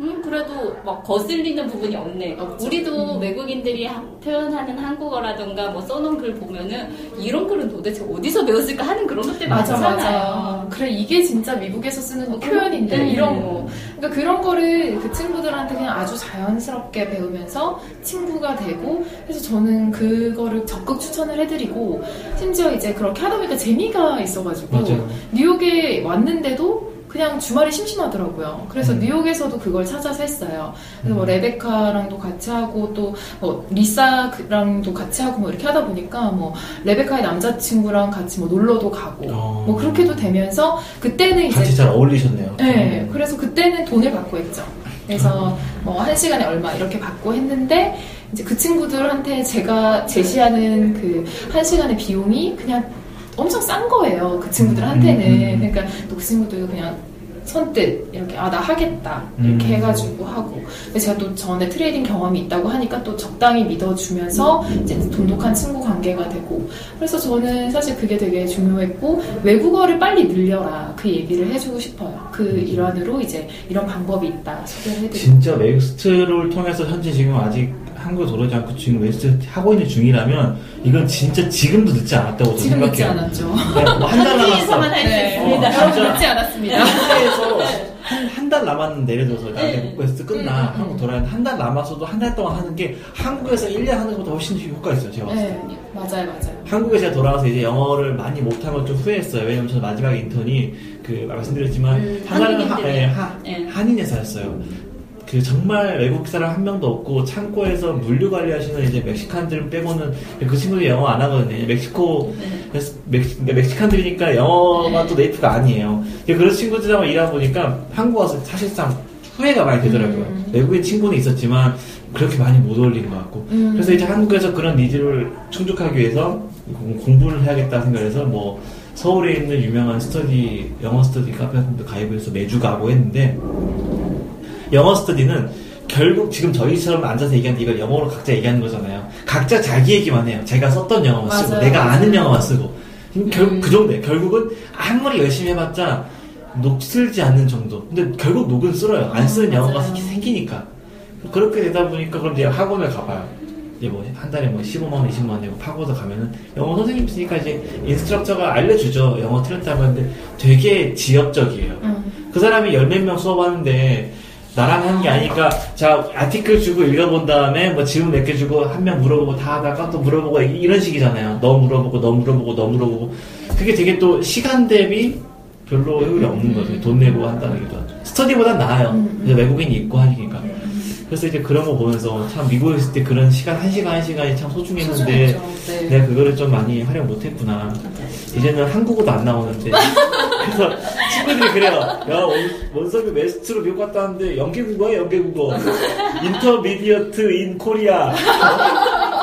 S2: 음, 그래도 막 거슬리는 부분이 없네.
S3: 없죠.
S2: 우리도
S3: 음.
S2: 외국인들이 하- 표현하는 한국어라던가 뭐 써놓은 글 보면은 이런 글은 도대체 어디서 배웠을까 하는 그런 것들
S3: 맞아,
S2: 많잖아요.
S3: 맞아. 그래, 이게 진짜 미국에서 쓰는
S2: 어,
S3: 표현인데,
S2: 음.
S3: 이런 거. 그러니까 그런 거를 그 친구들한테 그냥 아주 자연스럽게 배우면서 친구가 되고, 그래서 저는 그거를 적극 추천을 해드리고, 심지어 이제 그렇게 하다 보니까 재미가 있어가지고,
S1: 맞아요.
S3: 뉴욕에 왔는데도 그냥 주말에 심심하더라고요. 그래서
S1: 음.
S3: 뉴욕에서도 그걸 찾아서 했어요. 그래서 뭐
S1: 음.
S3: 레베카랑도 같이 하고 또 뭐 리사랑도 같이 하고 뭐 이렇게 하다 보니까 뭐 레베카의 남자친구랑 같이 뭐 놀러도 가고
S1: 어.
S3: 뭐 그렇게도 되면서 그때는 이제
S1: 같이 잘 어울리셨네요.
S3: 네, 그래서 그때는 돈을 받고 했죠. 그래서 뭐 한 시간에 얼마 이렇게 받고 했는데 이제 그 친구들한테 제가 제시하는 그 한 시간의 비용이 그냥 엄청 싼 거예요. 그 친구들한테는.
S1: 음, 음, 음.
S3: 그러니까 그 친구들 그냥 선뜻 이렇게 아 나 하겠다 이렇게
S1: 음.
S3: 해가지고 하고 근데 제가 또 전에 trading 경험이 있다고 하니까 또 적당히 믿어주면서 이제 돈독한 친구 관계가 되고 그래서 저는 사실 그게 되게 중요했고 외국어를 빨리 늘려라 그 얘기를 해주고 싶어요 그 일환으로 이제 이런 방법이 있다 소개를 해드리고
S1: 진짜 WEST를 통해서 현재 지금 아직 한국에 돌아오지 않고 지금 WEST 하고 있는 중이라면 이건 진짜 지금도 늦지 않았다고 저는
S3: 지금 늦지
S1: 생각해요.
S3: 않았죠
S1: 뭐한달 남았어.
S2: 한국에서만 할수
S3: 네.
S2: 있습니다.
S1: 어, 진짜.
S3: 늦지 않았습니다
S1: 한국에서 한 달 남았는데 예를 들어서 나한테
S3: 네.
S1: WEST 끝나
S3: 음, 음,
S1: 한국
S3: 음.
S1: 돌아와야 한달 남았어도 한 달 동안 하는 게 한국에서 1년 하는 것보다 훨씬 더 효과 있어요 제가 봤을 때.
S3: 네 맞아요 맞아요
S1: 한국에 제가 돌아와서 이제 영어를 많이 못한 걸 좀 후회했어요. 왜냐면 저는 마지막 인턴이 그 말씀드렸지만
S2: 음, 한국인들이요.
S1: 예, 하,
S2: 예.
S1: 한인 회사였어요. 그 정말 외국 사람 한 명도 없고 창고에서 물류 관리하시는 이제 Mexican들 빼고는 그 친구들이 영어 안 하거든요. 멕시코 그래서 Mexi, Mexican들이니까 영어가 또 native가 아니에요. 그런 친구들하고 일하다 보니까 한국 와서 사실상 후회가 많이 되더라고요.
S3: 음.
S1: 외국인 친구는 있었지만 그렇게 많이 못 어울린 것 같고.
S3: 음.
S1: 그래서 이제 한국에서 그런 needs를 충족하기 위해서 공- 공부를 해야겠다 생각해서 뭐 서울에 있는 유명한 스터디 영어 스터디 카페 같은 데 가입해서 매주 가고 했는데 영어 스터디는 결국 지금 저희처럼 앉아서 얘기하는데 이걸 영어로 각자 얘기하는 거잖아요. 각자 자기 얘기만 해요. 제가 썼던 영어만 쓰고
S3: 맞아요,
S1: 내가 아는. 영어만 쓰고 결국
S3: 음.
S1: 그 정도예요. 결국은 아무리 열심히 해봤자 녹슬지 않는 정도. 근데 결국 녹은 슬어요. 안 쓰는
S3: 음,
S1: 영어가
S3: 맞아요.
S1: 생기니까. 그렇게 되다 보니까 그럼 이제 학원을 가봐요. 이제 뭐 한 달에 뭐 15만 원, 20만 원 내고 파고다 가면은 영어 선생님 있으니까 이제 instructor가 알려주죠. 영어 틀렸다고 하는데 되게 지엽적이에요.
S3: 음.
S1: 그 사람이 열 몇 명 수업하는데 나랑 하는 게 아니니까 자 article 주고 읽어본 다음에 뭐 질문 몇 개 주고 한 명 물어보고 다 하다가 또 물어보고 이- 이런 식이잖아요. 너 물어보고 너 물어보고 너 물어보고 그게 되게 또 시간 대비 별로 효율이 없는 거죠. 돈 내고 한다는 게 더. 스터디보단 나아요.
S3: 음,
S1: 외국인이 있고 하니까. 그래서 이제 그런 거 보면서 참 미국에 있을 때 그런 시간 한 시간 한 시간이 참 소중했는데.
S3: 네.
S1: 내가 그거를 좀 많이 활용 못했구나. 이제는 한국어도 안 나오는데. 그래서 친구들이 그래요. 야, 원- 원석이 WEST로 미국 갔다 왔는데 영개국어야, 영개국어. Intermediate in Korean.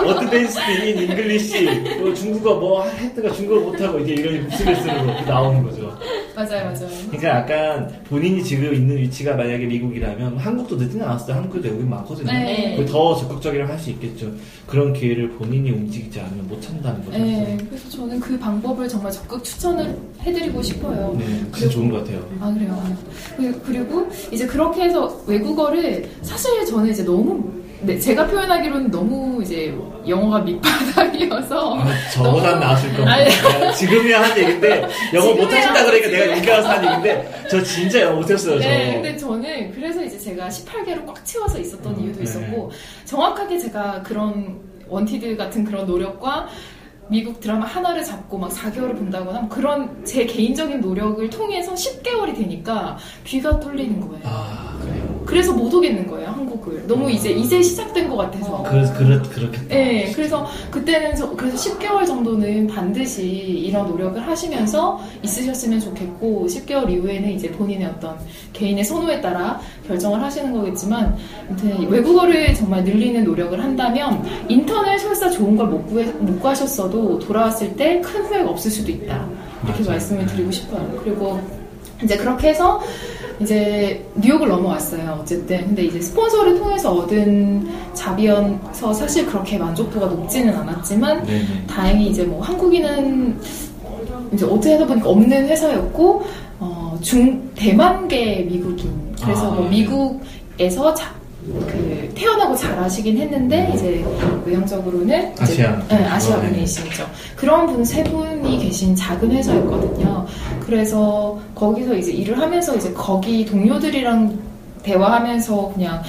S1: Advanced in English. 뭐 중국어 뭐 했다가 중국어 못하고 이제 이런 거 나오는 거죠.
S3: 맞아요 맞아요
S1: 그러니까 약간 본인이 지금 있는 위치가 만약에 미국이라면 한국도 늦지는 않았어요. 한국도 외국인 많거든요.
S3: 네.
S1: 그더 적극적이라고 할수 있겠죠. 그런 기회를 본인이 움직이지 않으면 못 찾는다는 거죠.
S3: 네, 그래서 저는 그 방법을 정말 적극 추천을 해드리고 싶어요.
S1: 네, 진짜 좋은 것 같아요.
S3: 아 그래요. 그- 그리고 이제 그렇게 해서 외국어를 사실 저는 이제 너무 네, 제가 표현하기로는 너무 이제 영어가 밑바닥이어서
S1: 아, 저보단 나았을 겁니다.
S3: 아니.
S1: 지금이야 한 얘기인데 영어 못하신다 그러니까. 내가 여기 와서 한 얘기인데 저 진짜 영어 못했어요. 저.
S3: 네, 근데 저는 그래서 이제 제가 18개로 꽉 채워서 있었던
S1: 음,
S3: 이유도
S1: 네.
S3: 있었고 정확하게 제가 그런 원티드 같은 그런 노력과 미국 드라마 하나를 잡고 막 4개월을 본다거나 뭐 그런 제 개인적인 노력을 통해서 10개월이 되니까 귀가 뚫리는 거예요.
S1: 아 그래요.
S3: 그래서 못 오겠는 거예요, 한국을. 너무 이제 이제 시작된 것 같아서.
S1: 그래서 그렇 그렇겠다.
S3: 네, 그래서 그때는 저, 그래서 10개월 정도는 반드시 이런 노력을 하시면서 있으셨으면 좋겠고 10개월 이후에는 이제 본인의 어떤 개인의 선호에 따라 결정을 하시는 거겠지만 아무튼 외국어를 정말 늘리는 노력을 한다면 인터넷 설사 좋은 걸 못 구해 못 구하셨어도 돌아왔을 때 큰 후회가 없을 수도 있다 이렇게. 말씀을 드리고 싶어요. 그리고 이제 그렇게 해서 이제 뉴욕을 넘어왔어요. 어쨌든 근데 이제 스폰서를 통해서 얻은 잡이어서 사실 그렇게 만족도가 높지는 않았지만
S1: 네네.
S3: 다행히 이제 뭐 한국인은 이제 어떻게 하다 보니까 없는 회사였고 어, 중 대만계 미국인 그래서
S1: 아,
S3: 뭐
S1: 네.
S3: 미국에서 자, 그 태어나고 자라시긴 했는데 이제 외형적으로는 이제-
S1: 아시아.
S3: 네, 아시아
S1: 어, 네.
S3: 분이시죠. 그런 분 세 분이 계신 작은 회사였거든요. 그래서 거기서 이제 일을 하면서 이제 거기 동료들이랑 대화하면서 그냥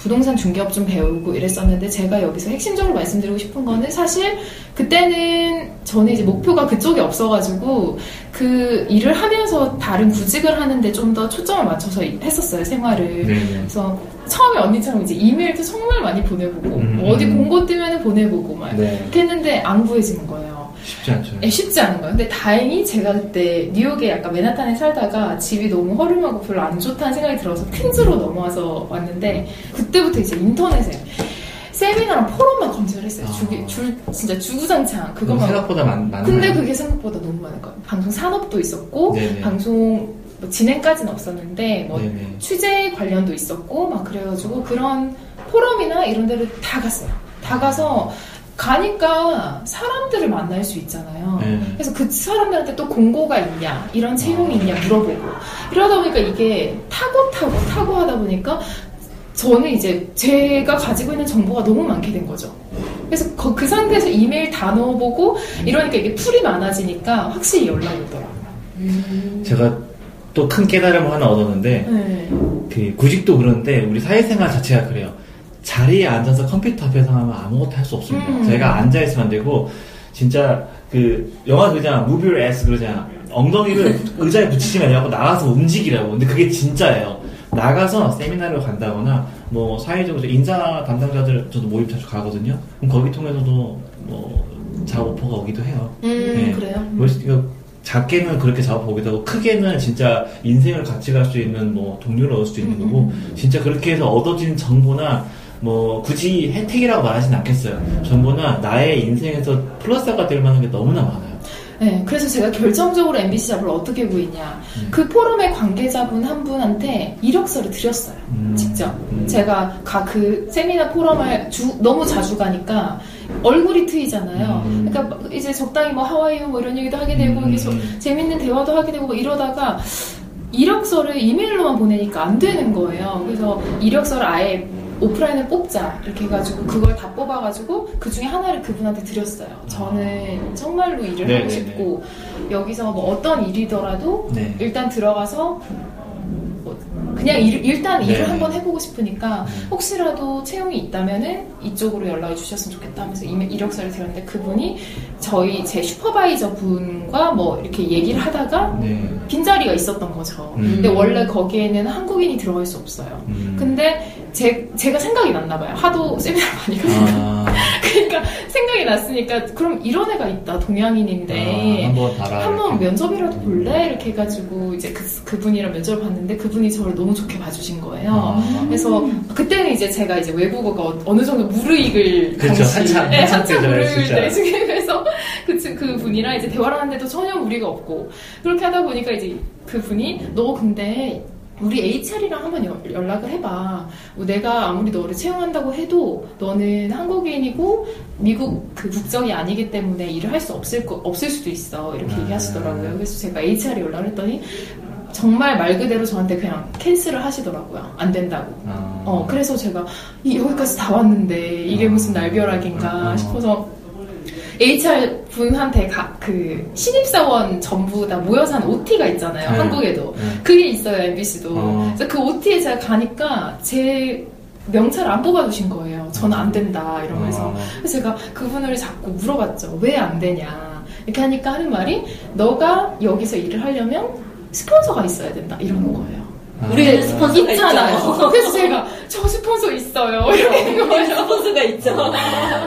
S3: 부동산 중개업 좀 배우고 이랬었는데 제가 여기서 핵심적으로 말씀드리고 싶은 거는 사실 그때는 저는 이제 목표가 그쪽에 없어가지고 그 일을 하면서 다른 구직을 하는데 좀 더 초점을 맞춰서 했었어요 생활을.
S1: 네네.
S3: 그래서 처음에 언니처럼 이제 이메일도 정말 많이 보내보고
S1: 음.
S3: 뭐 어디 공고 뜨면 보내보고 막
S1: 네.
S3: 이렇게 했는데 안 구해지는 거예요.
S1: 쉽지 않죠.
S3: 예, 쉽지 않은 거예요. 근데 다행히 제가 그때 뉴욕에 약간 맨하탄에 살다가 집이 너무 허름하고 별로 안 좋다는 생각이 들어서 퀸즈로 넘어와서 왔는데 그때부터 이제 인터넷에 세미나랑 포럼만 검색을 했어요.
S1: 아.
S3: 줄, 줄 진짜 주구장창 그것만.
S1: 생각보다 많, 많나요?
S3: 근데 그게 생각보다 너무 많은 거예요. 방송 산업도 있었고
S1: 네네.
S3: 방송 뭐 진행까지는 없었는데 뭐
S1: 네네.
S3: 취재 관련도 있었고 막 그래가지고 그런 포럼이나 이런 데를 다 갔어요. 다 가서 가니까 사람들을 만날 수 있잖아요.
S1: 네.
S3: 그래서 그 사람들한테 또 공고가 있냐, 이런 채용이 있냐 물어보고 이러다 보니까 이게 타고 타고 타고 하다 보니까 저는 이제 제가 가지고 있는 정보가 너무 많게 된 거죠. 그래서 그, 그 상태에서 이메일 다 넣어보고 이러니까 이게 풀이 많아지니까 확실히 연락이 오더라고요.
S1: 제가 또 큰 깨달음을 하나 얻었는데
S3: 네.
S1: 그 구직도 그런데 우리 사회생활 자체가 그래요. 자리에 앉아서 컴퓨터 앞에서 하면 아무것도 할 수 없습니다.
S3: 음.
S1: 저희가 앉아 있으면 안 되고 진짜 그 영화 그냥 무비를 S 그러잖아. 엉덩이를 의자에 붙이지 말라고 나가서 움직이라고. 근데 그게 진짜예요. 나가서 세미나를 간다거나 뭐 사회적으로 인사 담당자들 저도 모임 자주 가거든요. 그럼 거기 통해서도 뭐 작업 오퍼가 오기도 해요.
S3: 음,
S1: 네.
S3: 그래요?
S1: 뭐, 작게는 그렇게 작업 보기도 하고 크게는 진짜 인생을 같이 갈 수 있는 뭐 동료를 얻을 수도 있는
S3: 음,
S1: 거고 진짜 그렇게 해서 얻어진 정보나 뭐 굳이 혜택이라고 말하진 않겠어요. 정보나 나의 인생에서 플러스가 될 만한 게 너무나 많아요.
S3: 네, 그래서 제가 결정적으로 MBC 잡을 어떻게 구했냐.
S1: 음.
S3: 그 포럼의 관계자분 한 분한테 이력서를 드렸어요.
S1: 음.
S3: 직접.
S1: 음.
S3: 제가 가 그 세미나 포럼을 주- 너무 자주 가니까 얼굴이 트이잖아요.
S1: 음.
S3: 그러니까 막 이제 적당히 뭐 하와이유 뭐 이런 얘기도 하게 되고
S1: 음.
S3: 이게 저- 재밌는 대화도 하게 되고 뭐 이러다가 이력서를 이메일로만 보내니까 안 되는 거예요. 그래서 이력서를 아예 오프라인을 뽑자 이렇게 해가지고 그걸 다 뽑아가지고 그 중에 하나를 그분한테 드렸어요. 저는 정말로 일을
S1: 네네네.
S3: 하고 싶고 여기서 뭐 어떤 일이더라도
S1: 네.
S3: 일단 들어가서 뭐 그냥 일, 일단 일을
S1: 네네.
S3: 한번 해보고 싶으니까
S1: 네.
S3: 혹시라도 채용이 있다면은 이쪽으로 연락을 주셨으면 좋겠다 하면서 이력서를 드렸는데 그분이 저희 제 슈퍼바이저 분과 뭐 이렇게 얘기를 하다가
S1: 네.
S3: 빈자리가 있었던 거죠.
S1: 음.
S3: 근데 원래 거기에는 한국인이 들어갈 수 없어요.
S1: 음.
S3: 근데 제, 제가 생각이 났나 봐요. 하도 세미나 많이 가니까.
S1: 아,
S3: 그러니까 생각이 났으니까 그럼 이런 애가 있다. 동양인인데.
S1: 아, 한번 봐라.
S3: 한번
S1: 이렇게.
S3: 면접이라도 볼래? 이렇게 해가지고 이제 그, 그분이랑 면접을 봤는데 그분이 저를 너무 좋게 봐주신 거예요.
S1: 아.
S3: 그래서 그때는 이제 제가 이제 외국어가 어- 어느 정도 무르익을
S1: 그렇죠.
S3: 당시-
S1: 한참,
S3: 네,
S1: 한참
S3: 무르익을 지금 그래서 그, 친- 그 분이랑 이제 대화를 하는데도 전혀 무리가 없고 그렇게 하다 보니까 이제 그 분이 너 근데 우리 HR이랑 한번 여- 연락을 해봐. 뭐 내가 아무리 너를 채용한다고 해도 너는 한국인이고 미국 그 국적이 아니기 때문에 일을 할 수 없을 거 없을 수도 있어 이렇게
S1: 아.
S3: 얘기하시더라고요. 그래서 제가 HR에 연락을 했더니 정말 말 그대로 저한테 그냥 캔슬을 하시더라고요. 안 된다고.
S1: 아.
S3: 어 그래서 제가 이- 여기까지 다 왔는데 이게 무슨 날벼락인가
S1: 아.
S3: 싶어서 HR 분한테 가, 그 신입사원 전부 다 모여서 한 OT가 있잖아요.
S1: 네.
S3: 한국에도
S1: 네.
S3: 그게 있어요 MBC도.
S1: 어.
S3: 그래서 그 OT에 제가 가니까 제 명찰을 안 뽑아주신 거예요. 저는 안 된다 이러면서
S1: 어.
S3: 그래서 제가 그분을 자꾸 물어봤죠. 왜 안 되냐 이렇게 하니까 하는 말이 너가 여기서 일을 하려면 스폰서가 있어야 된다 이러는 거예요.
S1: 아.
S2: 우리는 스폰서가
S3: 있잖아요.
S2: 있잖아요.
S3: 그래서 제가 저 스폰서 있어요. 이렇게 된 거예요.
S2: 스폰서가 있죠.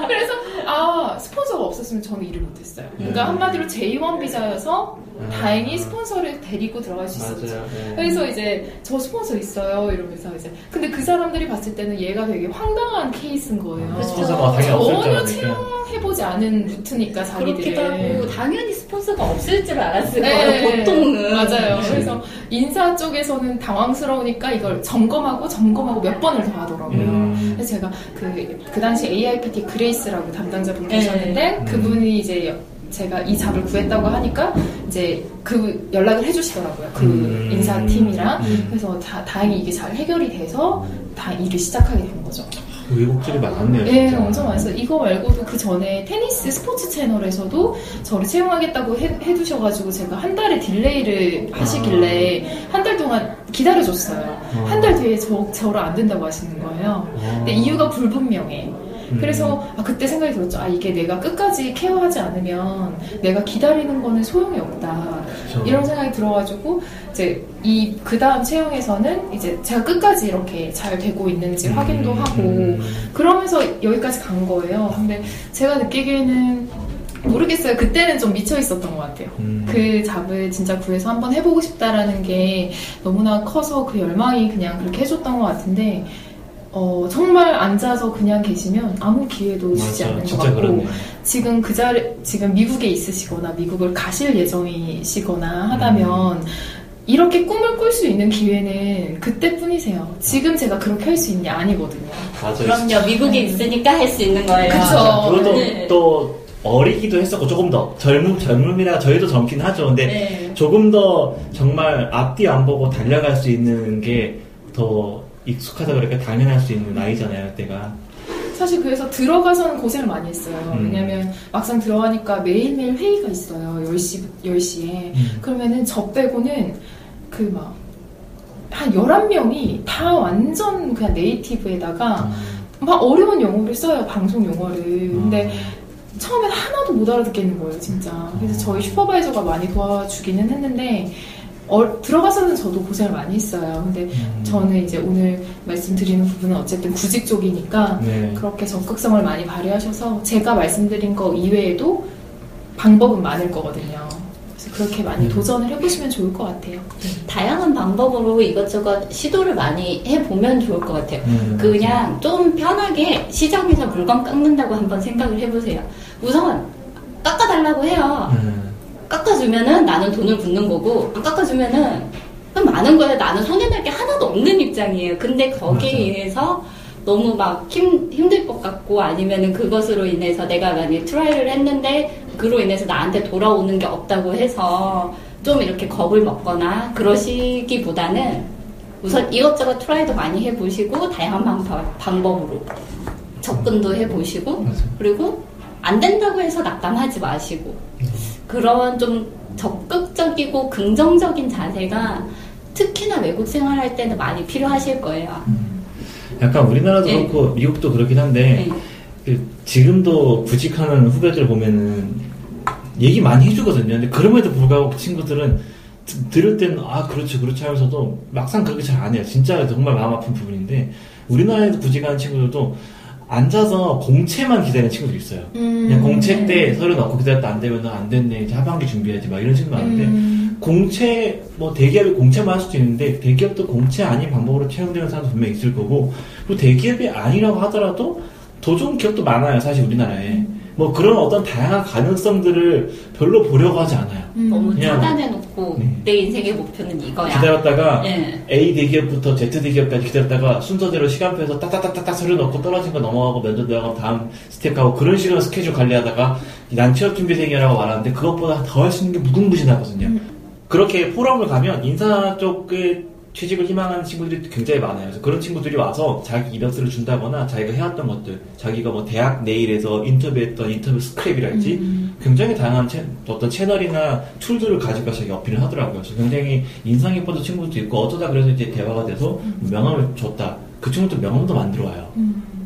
S3: 그래서 아 스폰서가 없었으면 저는 일을 못했어요. 그러니까
S1: 네.
S3: 한마디로 J1 비자여서
S1: 아.
S3: 다행히 스폰서를 데리고 들어갈 수 있었죠.
S1: 맞아요. 네.
S3: 그래서 이제 저 스폰서 있어요 이러면서 이제 근데 그 사람들이 봤을 때는 얘가 되게 황당한 케이스인 거예요.
S1: 스폰서가
S3: 전혀
S1: 알았으니까.
S3: 채용해보지 않은 루트니까 자기들이.
S2: 그렇기도 하고 당연히 스폰서가 없을 줄 알았을
S3: 네,
S2: 거예요. 보통은
S3: 맞아요. 그래서 인사 쪽에서는 당황스러우니까 이걸 점검하고 점검하고 몇 번을 더 하더라고요.
S1: 음.
S3: 그래서 제가 그, 그 당시 AIPT 그레이스라고 담당자분
S2: 네.
S3: 계셨는데
S1: 음.
S3: 그분이 이제 제가 이 job을 구했다고 하니까 이제 그 연락을 해주시더라고요. 그
S1: 음.
S3: 인사팀이랑.
S1: 음.
S3: 그래서 다, 다행히 이게 잘 해결이 돼서 다 일을 시작하게 된 거죠.
S1: 굴곡들이 많았네요.
S3: 네,
S1: 진짜.
S3: 엄청 많았어요. 이거 말고도 그 전에 테니스 스포츠 채널에서도 저를 채용하겠다고 해, 해두셔가지고 제가 한 달의 딜레이를 하시길래 한달 동안 기다려줬어요.
S1: 어.
S3: 한달 뒤에 저, 저를 안 된다고 하시는 거예요.
S1: 어.
S3: 근데 이유가 불분명해.
S1: 음.
S3: 그래서 아, 그때 생각이 들었죠. 아 이게 내가 끝까지 케어하지 않으면 내가 기다리는 거는 소용이 없다.
S1: 그렇죠.
S3: 이런 생각이 들어가지고 이제 이 그 다음 채용에서는 이제 제가 끝까지 이렇게 잘 되고 있는지
S1: 음.
S3: 확인도 하고
S1: 음.
S3: 그러면서 여기까지 간 거예요. 근데 제가 느끼기에는 모르겠어요. 그때는 좀 미쳐 있었던 것 같아요.
S1: 음.
S3: 그 잡을 진짜 구해서 한번 해보고 싶다라는 게 너무나 커서 그 열망이 그냥 그렇게 해줬던 것 같은데 어, 정말 앉아서 그냥 계시면 아무 기회도 주지
S1: 맞아,
S3: 않는 것
S1: 진짜
S3: 같고
S1: 그렇네요.
S3: 지금 그 자리 지금 미국에 있으시거나 미국을 가실 예정이시거나 하다면
S1: 음.
S3: 이렇게 꿈을 꿀 수 있는 기회는 그때뿐이세요. 지금 제가 그렇게 할 수 있는 게 아니거든요.
S1: 맞아요.
S2: 그럼요. 미국에 있으니까 할 수 있는 거예요.
S3: 그쵸.
S1: 그것도
S2: 네.
S1: 또 어리기도 했었고 조금 더 젊음 젊음이라 저희도 젊긴 하죠. 근데
S2: 네.
S1: 조금 더 정말 앞뒤 안 보고 달려갈 수 있는 게더 익숙하다 그러니까 당연할 수 있는 나이잖아요, 그때가.
S3: 사실 그래서 들어가서는 고생을 많이 했어요.
S1: 음.
S3: 왜냐면 막상 들어가니까 매일매일 회의가 있어요. 10시, 10시에.
S1: 음.
S3: 그러면은 저 빼고는 그 막, 한 11명이 다 완전 그냥 네이티브에다가 막 어려운 영어를 써요. 방송 영어를. 근데 처음엔 하나도 못 알아듣겠는 거예요, 진짜. 그래서 저희 슈퍼바이저가 많이 도와주기는 했는데, 어, 들어가서는 저도 고생을 많이 했어요. 근데
S1: 음.
S3: 저는 이제 오늘 말씀드리는 부분은 어쨌든 구직 쪽이니까
S1: 네.
S3: 그렇게 적극성을 많이 발휘하셔서 제가 말씀드린 거 이외에도 방법은 많을 거거든요. 그래서 그렇게 많이
S1: 음.
S3: 도전을 해보시면 좋을 것 같아요.
S2: 다양한 방법으로 이것저것 시도를 많이 해보면 좋을 것 같아요.
S1: 음.
S2: 그냥 좀 편하게 시장에서 물건 깎는다고 한번 생각을 해보세요. 우선 깎아달라고 해요.
S1: 음.
S2: 깎아주면은 나는 돈을 버는 거고 안 깎아주면은 많은 거에 나는 손해 볼 게 하나도 없는 입장이에요. 근데 거기에
S1: 맞아요.
S2: 의해서 너무 막 힘, 힘들 것 같고 아니면은 그것으로 인해서 내가 만약에 try를 했는데 그로 인해서 나한테 돌아오는 게 없다고 해서 좀 이렇게 겁을 먹거나 그러시기보다는 우선 이것저것 트라이도 많이 해보시고 다양한 방- 방법으로 접근도 해보시고. 그리고 안 된다고 해서 낙담하지 마시고 그런 좀 적극적이고 긍정적인 자세가 특히나 외국 생활할 때는 많이 필요하실 거예요.
S1: 약간 우리나라도
S2: 네.
S1: 그렇고 미국도 그렇긴 한데
S2: 네.
S1: 그 지금도 구직하는 후배들 보면은 얘기 많이 해주거든요. 근데 그럼에도 불구하고 그 친구들은 드- 들을 때는 아 그렇지 그렇지 하면서도 막상 그렇게 잘 안 해요. 진짜 정말 마음 아픈 부분인데 우리나라에서 구직하는 친구들도 앉아서 공채만 기다리는 친구들 있어요.
S3: 음.
S1: 그냥 공채 때 서류 넣고 기다렸다 안 되면 안 됐네 이제 하반기 준비해야지 막 이런 친구들 많은데
S3: 음.
S1: 공채 뭐 대기업이 공채만 할 수도 있는데 대기업도 공채 아닌 방법으로 채용되는 사람도 분명 히 있을 거고 그리고 대기업이 아니라고 하더라도 더 좋은 기업도 많아요 사실 우리나라에 뭐 그런 어떤 다양한 가능성들을 별로 보려고 하지 않아요
S3: 음.
S2: 너무
S1: 그냥-
S2: 차단해놓고
S1: 네.
S2: 내 인생의 목표는 이거야.
S1: 기다렸다가
S2: 예.
S1: A 대기업부터 Z 대기업까지 기다렸다가 순서대로 시간표에서 따따따따따 서류 넣고 떨어진 거 넘어가고 면접 들어가고 다음 스텝 가고 그런 식으로 스케줄 관리하다가 난 취업 준비생이라고 말하는데 그것보다 더 할 수 있는 게 무궁무진하거든요. 그렇게 포럼을 가면 인사 쪽에 취직을 희망하는 친구들이 굉장히 많아요. 그래서 그런 친구들이 와서 자기 이력서를 준다거나 자기가 해왔던 것들, 자기가 뭐 대학 내일에서 인터뷰했던 인터뷰 스크랩이랄지 굉장히 다양한 채- 어떤 채널이나 tool들을 가지고 자기 어필을 하더라고요. 그래서 굉장히 인상 깊어서 친구도 있고 어쩌다 그래서 이제 대화가 돼서 명함을 줬다. 그 친구도 명함도 만들어 와요.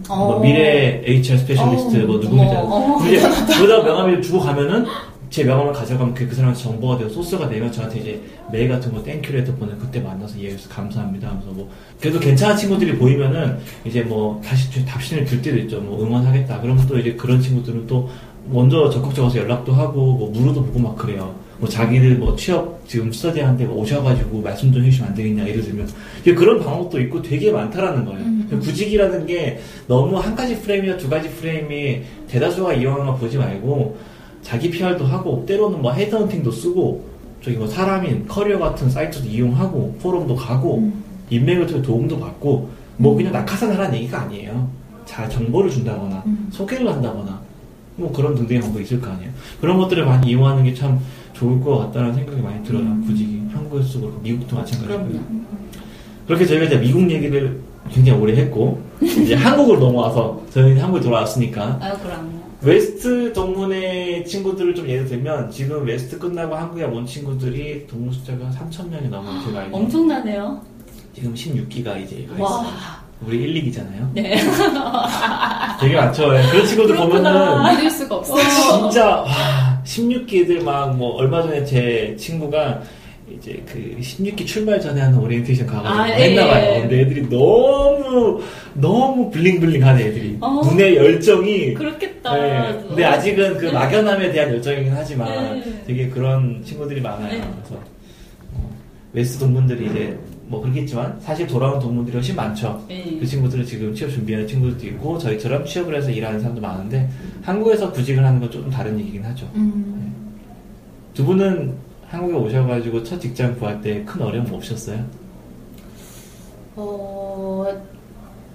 S1: 뭐
S2: 어.
S1: 미래 HR specialist
S2: 어,
S1: 뭐 누구입니다.
S2: 어머, 어머.
S1: 이제 그러다 명함을 주고 가면은 제 명함을 가져가면 그, 그 사람한테 정보가 되고 소스가 되면 저한테 이제 메일 같은 거 thank you letter 보내 그때 만나서 얘기해서 감사합니다 하면서 뭐 그래도 괜찮은 친구들이 보이면은 이제 뭐 다시 좀 답신을 줄 때도 있죠. 뭐 응원하겠다. 그러면 또 이제 그런 친구들은 또 먼저 적극적으로 연락도 하고 뭐 물어도 보고 막 그래요. 뭐 자기들 뭐 취업 지금 스터디하는데 뭐 오셔가지고 말씀 좀 해주시면 안 되겠냐 예를 들면. 이게 그런 방법도 있고 되게 많다라는 거예요.
S3: 음.
S1: 구직이라는 게 너무 한 가지 프레임이나 두 가지 프레임이 대다수가 이용하는 거 보지 말고 자기 PR도 하고 때로는 뭐 헤드헌팅도 쓰고 저기 뭐 사람인 커리어 같은 사이트도 이용하고 포럼도 가고
S3: 음.
S1: 인맥을 통해 도움도 받고 뭐 그냥 낙하산 하라는 얘기가 아니에요. 잘 정보를 준다거나
S3: 음.
S1: 소개를 한다거나 뭐 그런 등등의 방법이 있을 거 아니에요. 그런 것들을 많이 이용하는 게 참 좋을 것 같다는 생각이 많이 들어요.
S3: 음.
S1: 구직이 한국에서도 그렇고 미국도 마찬가지고요. 그렇게 저희가 이제 미국 얘기를 굉장히 오래 했고 이제 한국으로 넘어와서 저희는 한국에 돌아왔으니까
S2: 아, 그럼요.
S1: 웨스트 동문회 친구들을 좀 예를 들면 지금 웨스트 끝나고 한국에 온 친구들이 동문 숫자가 3천 명이 넘어요. 제가 알기로
S2: 엄청나네요.
S1: 지금 16기가 이제 가 있어요.
S2: 와.
S1: 우리 1, 2기잖아요.
S2: 네.
S1: 되게 많죠. 예. 그런 친구들 보면은
S3: 믿을 수가 없어요.
S1: 진짜 와 16기들 막 뭐 얼마 전에 제 친구가 이제 그 16기 출발 전에 하는 오리엔테이션 가가지고
S2: 아,
S1: 했나
S2: 예.
S1: 봐요. 근데 애들이 너무 너무 bling bling하네 애들이.
S2: 어.
S1: 눈의 열정이
S2: 그렇겠다.
S1: 네. 근데 아직은 그 막연함에 대한 열정이긴 하지만
S2: 네.
S1: 되게 그런 친구들이 많아요.
S2: 네.
S1: 그래서 어, 웨스트 동문들이 이제 뭐 그렇겠지만 사실 돌아온 동문들이 훨씬 많죠.
S2: 네.
S1: 그 친구들은 지금 취업 준비하는 친구들도 있고 저희처럼 취업을 해서 일하는 사람도 많은데 한국에서 구직을 하는 건 조금 다른 얘기긴 하죠.
S3: 음.
S1: 두 분은 한국에 오셔가지고 첫 직장 구할 때 큰 어려움 없으셨어요?
S2: 어,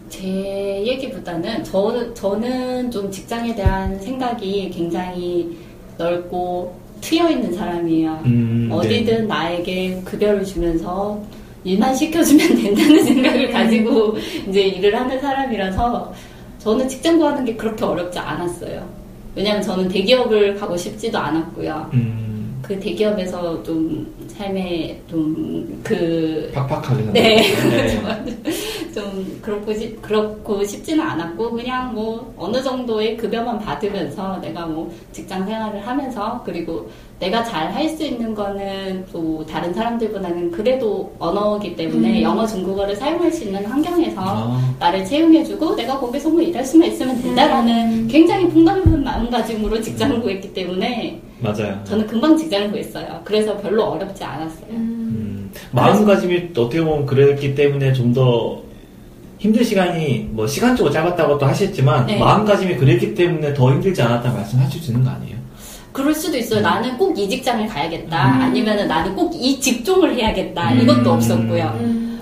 S2: 제 얘기보다는 저는 저는 좀 직장에 대한 생각이 굉장히 넓고 트여 있는 사람이에요.
S1: 음,
S2: 어디든 나에게 급여를 주면서 일만 시켜주면 된다는 생각을 가지고 이제 일을 하는 사람이라서 저는 직장 구하는 게 그렇게 어렵지 않았어요. 왜냐하면 저는 대기업을 가고 싶지도 않았고요.
S1: 음,
S2: 그 대기업에서 좀 삶에 좀 그
S1: 팍팍하게
S2: 네.
S1: 네.
S2: 좀 그렇고 싶, 그렇고 싶지는 않았고 그냥 뭐 어느 정도의 급여만 받으면서 내가 뭐 직장 생활을 하면서 그리고 내가 잘 할 수 있는 거는 또 다른 사람들보다는 그래도 언어이기 때문에
S3: 음.
S2: 영어 중국어를 사용할 수 있는 환경에서
S1: 아,
S2: 나를 채용해주고 내가 거기서 뭐 일할 수만 있으면 된다라는
S3: 음.
S2: 굉장히 풍덩한 마음가짐으로 직장을 구했기 때문에
S1: 맞아요.
S2: 저는 금방 직장을 구했어요. 그래서 별로 어렵지 않았어요.
S3: 음.
S1: 음, 마음가짐이 어떻게 보면 그랬기 때문에 좀더 힘든 시간이 뭐 시간적으로 짧았다고 또 하셨지만
S2: 네.
S1: 마음가짐이 그랬기 때문에 더 힘들지 않았다 말씀하실 수 있는 거 아니에요?
S2: 그럴 수도 있어요. 나는 꼭 이 직장을 가야겠다.
S3: 음.
S2: 아니면은 나는 꼭 이 직종을 해야겠다.
S1: 음.
S2: 이것도 없었고요.
S3: 음.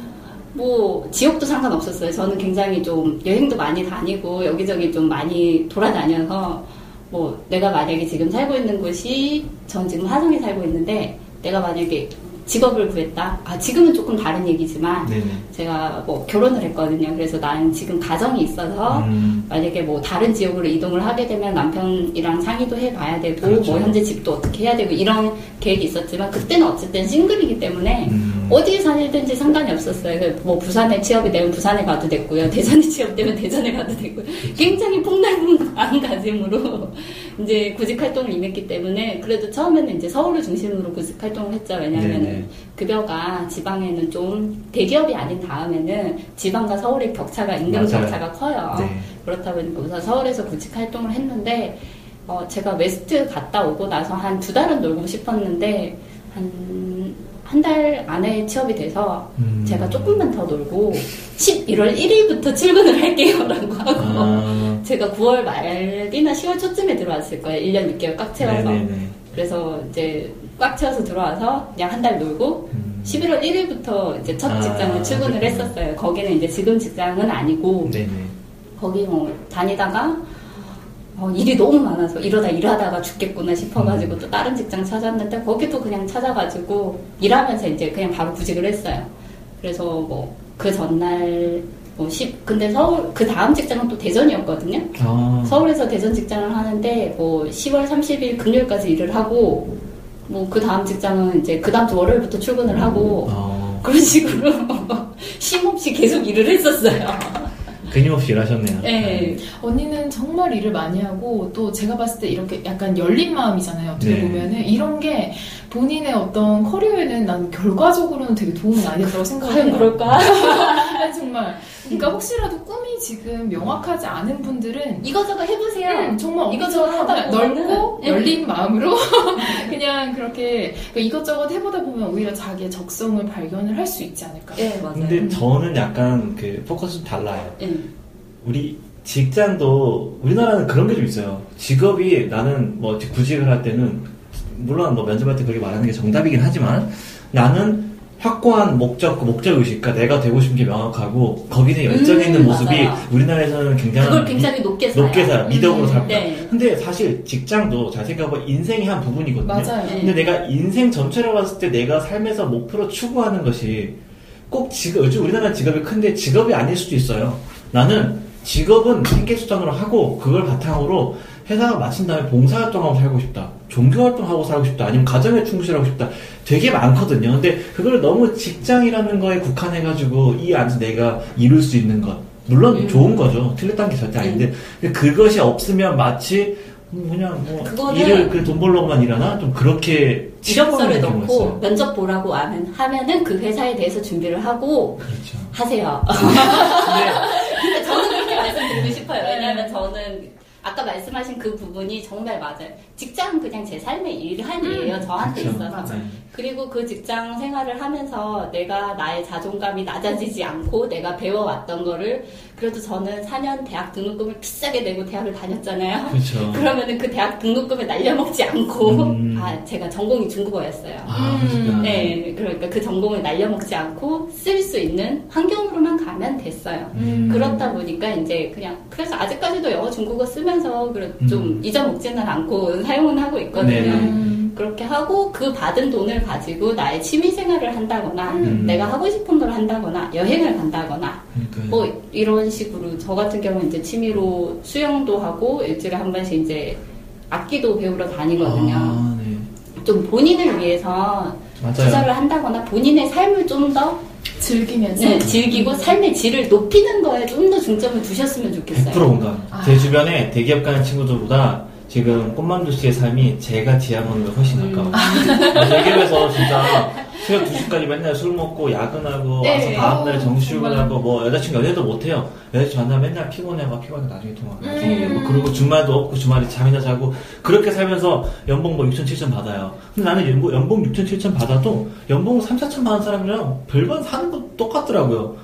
S2: 뭐 지역도 상관없었어요. 저는 굉장히 좀 여행도 많이 다니고 여기저기 좀 많이 돌아다녀서 뭐 내가 만약에 지금 살고 있는 곳이 전 지금 하성에 살고 있는데 내가 만약에 직업을 구했다. 아 지금은 조금 다른 얘기지만
S1: 네네.
S2: 제가 뭐 결혼을 했거든요. 그래서 나는 지금 가정이 있어서
S1: 음,
S2: 만약에 뭐 다른 지역으로 이동을 하게 되면 남편이랑 상의도 해봐야 되고
S1: 그렇죠.
S2: 뭐 현재 집도 어떻게 해야 되고 이런 계획이 있었지만 그때는 어쨌든 싱글이기 때문에
S1: 음.
S2: 어디에 살든지 상관이 없었어요. 그뭐 부산에 취업이 되면 부산에 가도 됐고요. 대전에 취업되면 대전에 가도 됐고요. 굉장히 폭넓은 마음가짐으로 이제 구직 활동을 임했기 때문에 그래도 처음에는 이제 서울을 중심으로 구직 활동을 했죠. 왜냐하면. 급여가 지방에는 좀 대기업이 아닌 다음에는 지방과 서울의 격차가 임금. 격차가 커요.
S1: 네.
S2: 그렇다 보니까 우선 서울에서 구직 활동을 했는데 어, 제가 웨스트 갔다 오고 나서 한 두 달은 놀고 싶었는데 한 한 달 안에 취업이 돼서
S1: 음.
S2: 제가 조금만 더 놀고 11월 1일부터 출근을 할게요 라고 하고
S1: 아,
S2: 제가 9월 말이나 10월 초쯤에 들어왔을 거예요. 1년 6개월 꽉 채워서.
S1: 네네네.
S2: 그래서 이제 꽉 채워서 들어와서 그냥 한 달 놀고
S1: 음.
S2: 11월 1일부터 이제 첫
S1: 아,
S2: 직장을 출근을
S1: 그렇구나.
S2: 했었어요. 거기는 이제 지금 직장은 아니고
S1: 네네.
S2: 거기 뭐 다니다가 어, 일이 너무 많아서 이러다 일하다가 죽겠구나 싶어가지고
S1: 음.
S2: 또 다른 직장 찾았는데 거기도 그냥 찾아가지고 일하면서 이제 그냥 바로 구직을 했어요. 그래서 뭐 그 전날 뭐 10, 근데 서울 그 다음 직장은 또 대전이었거든요.
S1: 아,
S2: 서울에서 대전 직장을 하는데 뭐 10월 30일 금요일까지 일을 하고 뭐 그 다음 직장은 이제 그 다음 주 월요일부터 출근을 하고
S1: 어,
S2: 그런 식으로 쉼 없이 계속 일을 했었어요.
S1: 끊임없이 일하셨네요.
S2: 네.
S3: 언니는 정말 일을 많이 하고 또 제가 봤을 때 이렇게 약간 열린 마음이잖아요. 어떻게
S1: 네.
S3: 보면은 이런 게 본인의 어떤 커리어에는 난 결과적으로는 되게 도움이 많이 된다고 생각해요.
S2: 과연 그럴까?
S3: 아니, 정말. 그러니까 혹시라도 꿈이 지금 명확하지 않은 분들은
S2: 이거저거 해보세요.
S3: 음, 정말
S2: 이거저거
S3: 이것저것
S2: 하다
S3: 넓고
S2: 보면은,
S3: 열린 마음으로 그냥 그렇게 그러니까 이것저것 해보다 보면 오히려 자기의 적성을 발견을 할 수 있지 않을까.
S2: 네, 맞아요.
S1: 근데 저는 약간 그 포커스 좀 달라요.
S2: 네.
S1: 우리 직장도 우리나라는 그런 게 좀 있어요. 직업이 나는 뭐 구직을 할 때는 물론 뭐 면접할 때 그렇게 말하는 게 정답이긴 하지만 나는 확고한 목적, 그 목적 의식, 그러니까 내가 되고 싶은 게 명확하고 거기에 열정이
S2: 음,
S1: 있는 모습이
S2: 맞아요.
S1: 우리나라에서는 굉장한
S2: 그걸 굉장히 높게 살아요.
S1: 높게 살아 미덕으로
S3: 음,
S1: 살고.
S2: 네.
S1: 근데 사실 직장도 잘 생각해보면 인생의 한 부분이거든요.
S3: 맞아요.
S2: 네.
S1: 근데 내가 인생 전체를 봤을 때 내가 삶에서 목표로 추구하는 것이 꼭 직업, 요즘 우리나라 직업이 큰데 직업이 아닐 수도 있어요. 나는 직업은 생계수단으로 하고 그걸 바탕으로 회사 마친 다음에 봉사활동하고 살고 싶다. 종교 활동하고 살고 싶다. 아니면 가정에 충실하고 싶다. 되게 많거든요. 근데 그걸 너무 직장이라는 거에 국한해가지고 이 안에서 내가 이룰 수 있는 것. 물론
S2: 음.
S1: 좋은 거죠. 틀렸다는 게 절대 아닌데 근데 그것이 없으면 마치 음, 그냥 뭐 일을 그 돈 벌러만 일하나 좀 그렇게
S2: 이력서를
S1: 경우가
S2: 넣고. 면접 보라고 하면, 하면은 그 회사에 대해서 준비를 하고
S1: 그렇죠.
S2: 하세요.
S1: 근데
S2: 근데 저는 그렇게 말씀드리고 싶어요. 왜냐하면 저는 아까 말씀하신 그 부분이 정말 맞아요. 직장은 그냥 제 삶의 일환이에요.
S3: 음,
S2: 저한테
S1: 그쵸.
S2: 있어서.
S1: 네.
S2: 그리고 그 직장 생활을 하면서 내가 나의 자존감이 낮아지지 않고 내가 배워왔던 거를 그래도 저는 4년 대학 등록금을 비싸게 내고 대학을 다녔잖아요.
S1: 그렇죠.
S2: 그러면은 그 대학 등록금을 날려먹지 않고
S1: 음.
S2: 아 제가 전공이 중국어였어요.
S1: 아,
S3: 음.
S2: 네, 그러니까 그 전공을 날려먹지 않고 쓸 수 있는 환경으로만 가면 됐어요.
S3: 음.
S2: 그렇다 보니까 이제 그냥 그래서 아직까지도 영어 중국어 쓰면 서 그래- 좀
S1: 음.
S2: 잊어먹지는 않고 사용은 하고 있거든요.
S1: 네네.
S3: 음.
S2: 그렇게 하고 그 받은 돈을 가지고 나의 취미 생활을 한다거나
S1: 음.
S2: 내가 하고 싶은 걸 한다거나 여행을 간다거나
S1: 그러니까요.
S2: 뭐 이런 식으로 저 같은 경우는 이제 취미로 수영도 하고 일주일에 한 번씩 이제 악기도 배우러 다니거든요.
S1: 아, 네.
S2: 좀 본인을 위해서
S1: 맞아요.
S2: 투자를 한다거나 본인의 삶을 좀더
S3: 즐기면서
S2: 네, 즐기고 삶의 질을 높이는 거에 좀 더 중점을 두셨으면
S1: 100%
S2: 좋겠어요.
S1: 공감.
S3: 아.
S1: 제 주변에 대기업 가는 친구들보다 지금 꽃만두 씨의 삶이 제가 지향하는 것 훨씬
S2: 음.
S1: 가까워요. 대기업에서 진짜 새벽 2시까지 맨날 술 먹고 야근하고
S2: 네.
S1: 와서 다음날에
S3: 어,
S1: 정시출근하고. 뭐 여자친구 연애도 못해요. 여자친구 만나면 맨날 피곤해가 피곤해 나중에 통화. 나중에
S3: 음.
S1: 뭐 그리고 주말도 없고 주말에 잠이나 자고 그렇게 살면서 연봉 뭐 6천 7천 받아요. 근데 나는 연봉, 연봉 6천 7천 받아도 연봉 3, 4천 받는 사람이랑 별반 사는 거 똑같더라고요.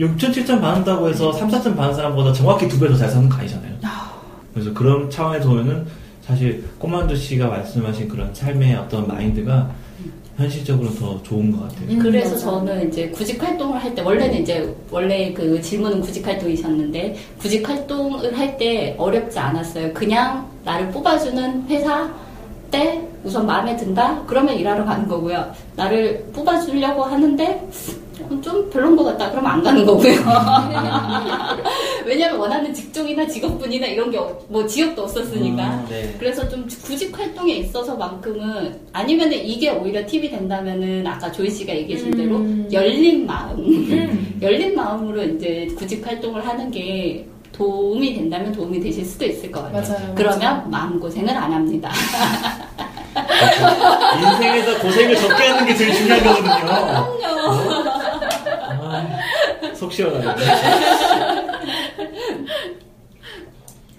S1: 6천 7천 받는다고 해서 3, 4천 받는 사람보다 정확히 두 배 더 잘 사는 거 아니잖아요. 그래서 그런 차원에서 보면은 사실 꼬만두 씨가 말씀하신 그런 삶의 어떤 마인드가 현실적으로 더 좋은 것 같아요.
S3: 음,
S2: 그래서. 저는 이제 구직 활동을 할 때 원래는 이제 원래 그 질문은 구직 활동이셨는데 구직 활동을 할 때 어렵지 않았어요. 그냥 나를 뽑아주는 회사 때 우선 마음에 든다 그러면 일하러 가는 거고요. 나를 뽑아주려고 하는데 좀 별론 것 같다 그러면 안 가는 거고요. 왜냐면 원하는 직종이나 직업군이나 이런 게 뭐 지역도 없었으니까.
S1: 아, 네.
S2: 그래서 좀 구직 활동에 있어서만큼은 아니면은 이게 오히려 팁이 된다면은 아까 조이 씨가 얘기하신 대로
S3: 음.
S2: 열린 마음,
S3: 음.
S2: 열린 마음으로 이제 구직 활동을 하는 게 도움이 된다면 도움이 되실 수도 있을 것 같아요.
S3: 맞아요.
S2: 그러면 마음 고생을 안 합니다.
S1: 인생에서 고생을 적게 하는 게 제일 중요한 거거든요. 아, 속 시원하네.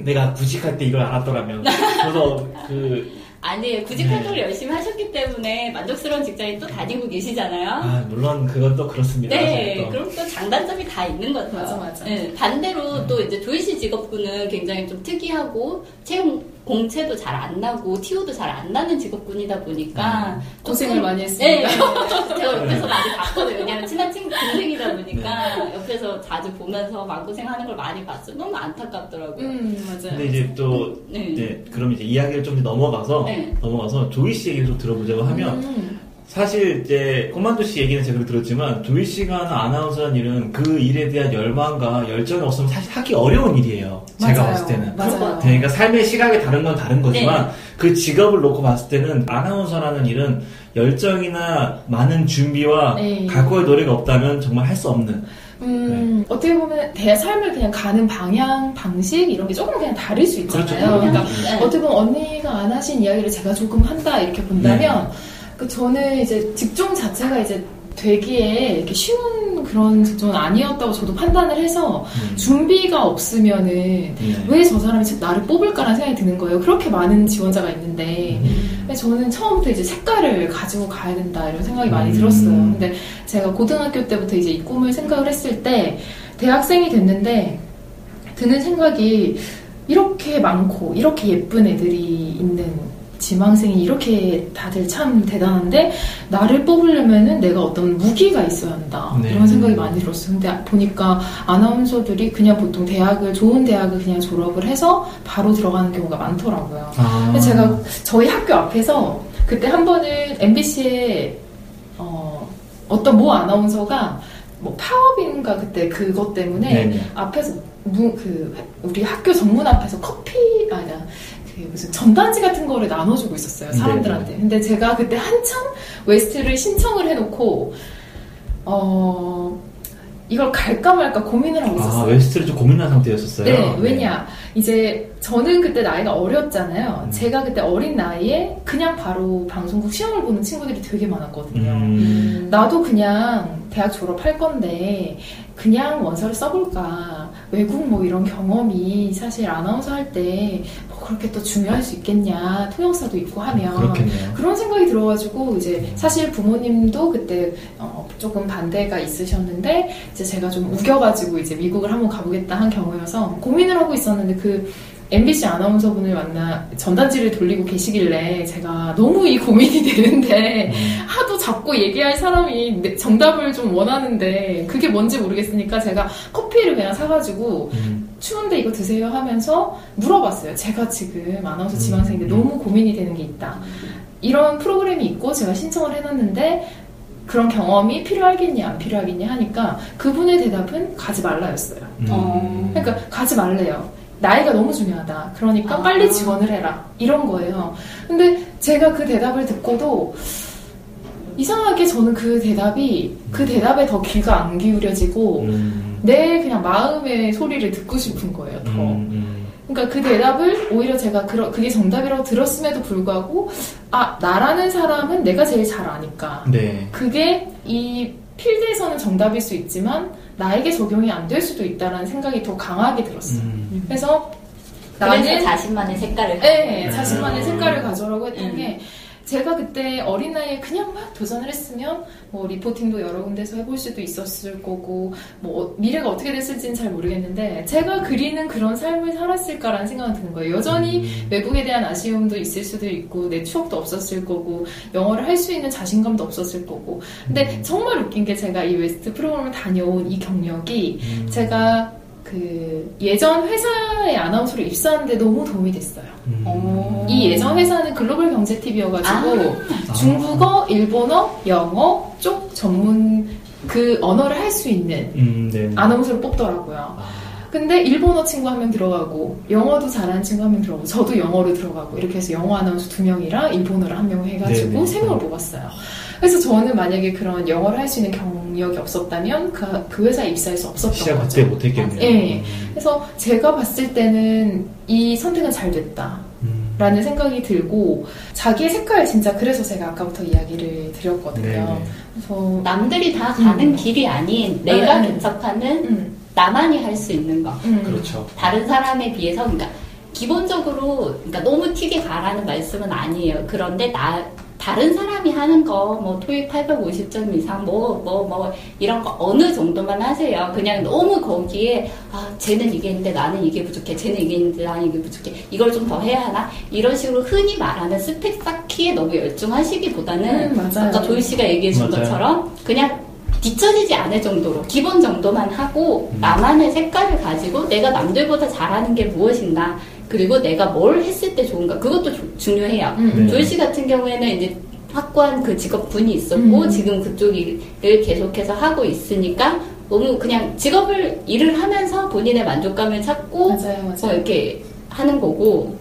S1: 내가 구직할 때 이걸 알았더라면. 그래서 그,
S2: 아니에요. 구직
S1: 네.
S2: 활동을 열심히 하셨기 때문에 만족스러운 직장에 또 다니고 계시잖아요.
S1: 아, 물론 그건 또 그렇습니다.
S2: 네,
S1: 또.
S2: 그럼 또 장단점이 다 있는 것 같아요.
S3: 맞아, 맞아.
S2: 네, 반대로 또 이제 조이 씨 직업군은 굉장히 좀 특이하고 채용 공채도 잘 안 나고 티오도 잘 안 나는 직업군이다 보니까
S3: 고생을
S2: 조금-
S3: 많이
S2: 네,
S3: 했습니다.
S2: 제가 옆에서 많이 봤거든요. 왜냐면 친한 친구 동생이다 보니까 옆에서 자주 보면서 마음고생하는 걸 많이 봤어요. 너무 안타깝더라고요.
S3: 음, 맞아요.
S1: 근데 이제 또,
S2: 네.
S1: 이제, 그럼 이제 이야기를 좀 넘어가서,
S2: 네.
S1: 넘어가서 조이 씨 얘기를 좀 들어보자고 하면,
S3: 음.
S1: 사실 이제 꼬만두 씨 얘기는 제가 들었지만 조이 씨가 하는 아나운서라는 일은 그 일에 대한 열망과 열정이 없으면 사실 하기 어려운 일이에요. 제가
S3: 맞아요.
S1: 봤을 때는.
S3: 맞아요.
S1: 그러니까 삶의 시각이 다른 건 다른 거지만
S2: 네.
S1: 그 직업을 놓고 봤을 때는 아나운서라는 일은 열정이나 많은 준비와
S3: 네.
S1: 각오의 노력이 없다면 정말 할 수 없는.
S3: 음, 어떻게 보면 대 삶을 그냥 가는 방향, 방식 이런 게 조금 그냥 다를 수 있잖아요.
S1: 그렇죠.
S3: 그러니까
S2: 네.
S3: 어떻게 보면 언니가 안 하신 이야기를 제가 조금 한다 이렇게 본다면 그 저는 이제 직종 자체가 이제 되기에 이렇게 쉬운 그런 직종은 아니었다고 저도 판단을 해서
S1: 음.
S3: 준비가 없으면은
S1: 네.
S3: 왜저 사람이 나를 뽑을까라는 생각이 드는 거예요. 그렇게 많은 지원자가 있는데
S1: 음.
S3: 저는 처음부터 이제 색깔을 가지고 가야 된다 이런 생각이 많이
S1: 음.
S3: 들었어요. 근데 제가 고등학교 때부터 이제 이 꿈을 생각을 했을 때 대학생이 됐는데 드는 생각이 이렇게 많고 이렇게 예쁜 애들이 있는 지망생이 이렇게 다들 참 대단한데 나를 뽑으려면은 내가 어떤 무기가 있어야 한다
S1: 네.
S3: 이런 생각이 많이 들었어요. 근데 보니까 아나운서들이 그냥 보통 대학을 좋은 대학을 그냥 졸업을 해서 바로 들어가는 경우가 많더라고요.
S1: 아.
S3: 근데 제가 저희 학교 앞에서 그때 한 번은 MBC에 어, 어떤 모 아나운서가 뭐 파업인가 그때 그것 때문에
S1: 네네.
S3: 앞에서 무, 그 우리 학교 정문 앞에서 커피 아니야 그 무슨 전단지 같은 거를 나눠주고 있었어요 사람들한테.
S1: 네네.
S3: 근데 제가 그때 한참 웨스트를 신청을 해놓고 어 이걸 갈까 말까 고민을 하고
S1: 아,
S3: 있었어요.
S1: 웨스트를 좀 고민한 상태였었어요.
S3: 네, 왜냐. 이제 저는 그때 나이가 어렸잖아요.
S1: 음.
S3: 제가 그때 어린 나이에 그냥 바로 방송국 시험을 보는 친구들이 되게 많았거든요.
S1: 음.
S3: 나도 그냥 대학 졸업할 건데 그냥 원서를 써볼까 외국 뭐 이런 경험이 사실 아나운서 할때뭐 그렇게 또 중요할 수 있겠냐 통역사도 있고 하면
S1: 그렇겠네요.
S3: 그런 생각이 들어가지고 이제 사실 부모님도 그때 어, 조금 반대가 있으셨는데 이제 제가 좀 우겨가지고 이제 미국을 한번 가보겠다 한 경우여서 고민을 하고 있었는데 그 MBC 아나운서분을 만나 전단지를 돌리고 계시길래 제가 너무 이 고민이 되는데
S1: 음.
S3: 하도 자꾸 얘기할 사람이 내- 정답을 좀 원하는데 그게 뭔지 모르겠으니까 제가 커피를 그냥 사가지고
S1: 음.
S3: 추운데 이거 드세요 하면서 물어봤어요. 제가 지금 아나운서 지망생인데
S1: 음.
S3: 너무 고민이 되는 게 있다. 이런 프로그램이 있고 제가 신청을 해놨는데 그런 경험이 필요하겠냐 안 필요하겠냐 하니까 그분의 대답은 가지 말라였어요.
S1: 음.
S2: 어.
S3: 그러니까 가지 말래요. 나이가 너무 중요하다. 그러니까
S2: 아.
S3: 빨리 지원을 해라. 이런 거예요. 근데 제가 그 대답을 듣고도 이상하게 저는 그 대답이 그 대답에 더 귀가 안 기울여지고
S1: 음.
S3: 내 그냥 마음의 소리를 듣고 싶은 거예요. 더.
S1: 음, 음.
S3: 그러니까 그 대답을 오히려 제가 그러, 그게 정답이라고 들었음에도 불구하고 아 나라는 사람은 내가 제일 잘 아니까
S1: 네.
S3: 그게 이 필드에서는 정답일 수 있지만 나에게 적용이 안 될 수도 있다라는 생각이 더 강하게 들었어요.
S1: 음.
S3: 그래서 나는
S2: 자신만의 색깔을
S3: 네,
S1: 음.
S3: 자신만의 색깔을 가져라고 했던
S2: 음.
S3: 게 제가 그때 어린 나이에 그냥 막 도전을 했으면 뭐 리포팅도 여러 군데서 해볼 수도 있었을 거고 뭐 미래가 어떻게 됐을지는 잘 모르겠는데 제가 그리는 그런 삶을 살았을까라는 생각은 드는 거예요. 여전히
S1: 음.
S3: 외국에 대한 아쉬움도 있을 수도 있고 내 추억도 없었을 거고 영어를 할 수 있는 자신감도 없었을 거고 근데 정말 웃긴 게 제가 이 웨스트 프로그램을 다녀온 이 경력이
S1: 음.
S3: 제가 그 예전 회사에 아나운서로 입사하는데 너무 도움이 됐어요.
S1: 음.
S2: 어.
S3: 이 예전 회사는 글로벌 경제 TV여가지고
S1: 아.
S3: 중국어, 일본어, 영어 쪽 전문 그 언어를 할 수 있는
S1: 음, 네.
S3: 아나운서를 뽑더라고요.
S1: 아.
S3: 근데 일본어 친구 한 명 들어가고 영어도 잘하는 친구 한 명 들어가고 저도 영어로 들어가고 이렇게 해서 영어 아나운서 두 명이랑 일본어를 한 명 해가지고
S1: 네네.
S3: 세 명을 뽑았어요. 그래서 저는 만약에 그런 영어를 할 수 있는 경 력이 없었다면 그, 그 회사에 입사할 수 없었던
S1: 시작
S3: 거죠.
S1: 그때 못했겠네요.
S3: 예. 그래서 제가 봤을 때는 이 선택은 잘 됐다.
S1: 음.
S3: 라는 생각이 들고 자기의 색깔 진짜 그래서 제가 아까부터 이야기를 드렸거든요.
S1: 네네.
S3: 그래서
S2: 남들이 다 가는
S3: 음.
S2: 길이 아닌 내가
S3: 네.
S2: 개척하는
S3: 음,
S2: 나만이 할 수 있는 거.
S3: 음,
S1: 그렇죠.
S2: 다른 사람에 비해서 그러니까 기본적으로 그러니까 너무 튀게 가라는 말씀은 아니에요. 그런데 나 다른 사람이 하는 거 뭐 토익 850점 이상 뭐 뭐 뭐 이런 거 어느 정도만 하세요. 그냥 너무 거기에 아 쟤는 이게 있는데 나는 이게 부족해. 쟤는 이게 있는데 나는 이게 부족해. 이걸 좀 더 해야 하나? 이런 식으로 흔히 말하는 스펙 쌓기에 너무 열중하시기보다는
S3: 음.
S2: 아까 조이 씨가 얘기해 준
S1: 맞아요.
S2: 것처럼 그냥 뒤처지지 않을 정도로 기본 정도만 하고
S1: 음.
S2: 나만의 색깔을 가지고 내가 남들보다 잘하는 게 무엇인가 그리고 내가 뭘 했을 때 좋은가 그것도 조- 중요해요.
S3: 음,
S1: 네.
S2: 조이 씨 같은 경우에는 이제 확고한 그 직업군이 있었고
S3: 음.
S2: 지금 그쪽 일을 계속해서 하고 있으니까 너무 그냥 직업을 일을 하면서 본인의 만족감을 찾고
S3: 맞아요,
S2: 뭐
S3: 맞아요.
S2: 이렇게 하는 거고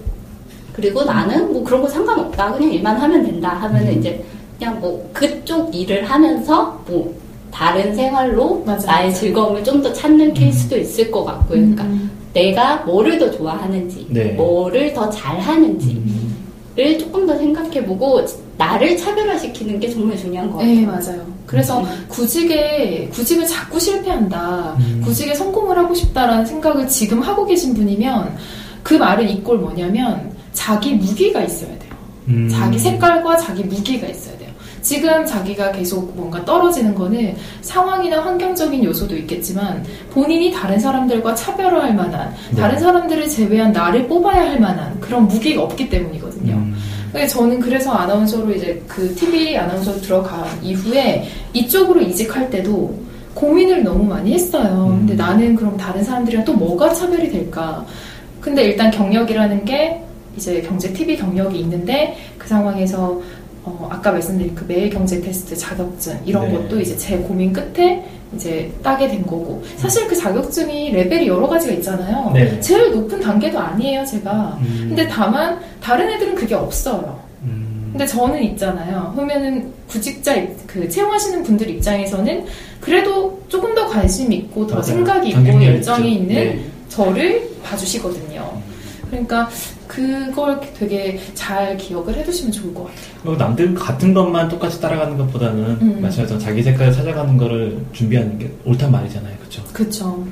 S2: 그리고 나는 뭐 그런 거 상관없다 그냥 일만 하면 된다 하면은
S1: 음.
S2: 이제 그냥 뭐 그쪽 일을 하면서 뭐 다른 생활로
S3: 맞아,
S2: 나의
S3: 맞아.
S2: 즐거움을 좀 더 찾는 케이스도 있을 것 같고요. 그러니까
S3: 음,
S2: 내가 뭐를 더 좋아하는지,
S1: 네.
S2: 뭐를 더 잘하는지를
S1: 음.
S2: 조금 더 생각해보고 나를 차별화시키는 게 정말 중요한 것 같아요.
S3: 네, 맞아요. 그래서
S2: 음.
S3: 구직에, 구직을 자꾸 실패한다.
S1: 음.
S3: 구직에 성공을 하고 싶다라는 생각을 지금 하고 계신 분이면 그 말은 이꼴 뭐냐면 자기 무기가 있어야 돼요.
S1: 음.
S3: 자기 색깔과 자기 무기가 있어야 돼요. 지금 자기가 계속 뭔가 떨어지는 거는 상황이나 환경적인 요소도 있겠지만 본인이 다른 사람들과 차별화할 만한
S1: 네.
S3: 다른 사람들을 제외한 나를 뽑아야 할 만한 그런 무기가 없기 때문이거든요.
S1: 음.
S3: 근데 저는 그래서 아나운서로 이제 그 TV 아나운서로 들어간 이후에 이쪽으로 이직할 때도 고민을 너무 많이 했어요.
S1: 음.
S3: 근데 나는 그럼 다른 사람들이랑 또 뭐가 차별이 될까? 근데 일단 경력이라는 게 이제 경제 TV 경력이 있는데 그 상황에서 어, 아까 말씀드린 그 매일 경제 테스트 자격증 이런
S1: 네.
S3: 것도 이제 제 고민 끝에 이제 따게 된 거고 사실 그 자격증이 레벨이 여러 가지가 있잖아요.
S1: 네.
S3: 제일 높은 단계도 아니에요, 제가.
S1: 음.
S3: 근데 다만 다른 애들은 그게 없어요.
S1: 음.
S3: 근데 저는 있잖아요. 그러면은 구직자 입- 그 채용하시는 분들 입장에서는 그래도 조금 더 관심 있고 더
S1: 맞아요.
S3: 생각이 있고 열정이
S1: 있죠.
S3: 있는
S1: 네.
S3: 저를 봐주시거든요. 그러니까 그걸 되게 잘 기억을 해두시면 좋을 것 같아요.
S1: 남들 같은 것만 똑같이 따라가는 것보다는
S3: 음.
S1: 마찬가지로 자기 색깔을 찾아가는 거를 준비하는 게 옳단 말이잖아요. 그렇죠?
S3: 그쵸.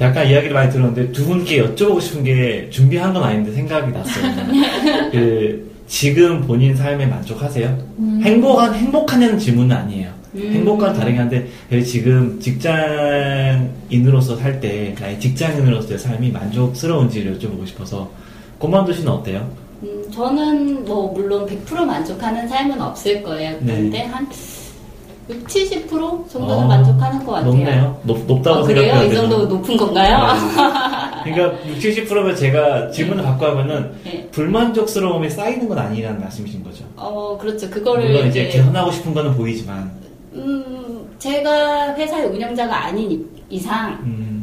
S1: 약간 이야기를 많이 들었는데 두 분께 여쭤보고 싶은 게 준비한 건 아닌데 생각이 났어요. 그 지금 본인 삶에 만족하세요?
S3: 음.
S1: 행복한 행복하냐는 질문은 아니에요.
S2: 음.
S1: 행복과 다르긴 한데 그 지금 직장인으로서 살 때 나의 직장인으로서의 삶이 만족스러운지를 여쭤보고 싶어서 꼬만두 씨는 어때요?
S2: 음, 저는 뭐 물론 100% 만족하는 삶은 없을 거예요.
S1: 네.
S2: 그런데 한 6, 70% 정도는
S1: 어,
S2: 만족하는 것 같아요.
S1: 높네요. 높, 높다고
S2: 어, 그래요?
S1: 생각해야
S2: 이? 정도 높은 건가요?
S1: 네. 그러니까 6, 70%면 제가 질문을 바꿔하면은
S2: 네.
S1: 불만족스러움이 쌓이는 건 아니라는 말씀이신 거죠.
S2: 어, 그렇죠. 그거를
S1: 물론 이제 개선하고 싶은 거는 보이지만,
S2: 음, 제가 회사의 운영자가 아닌 이- 이상
S1: 음,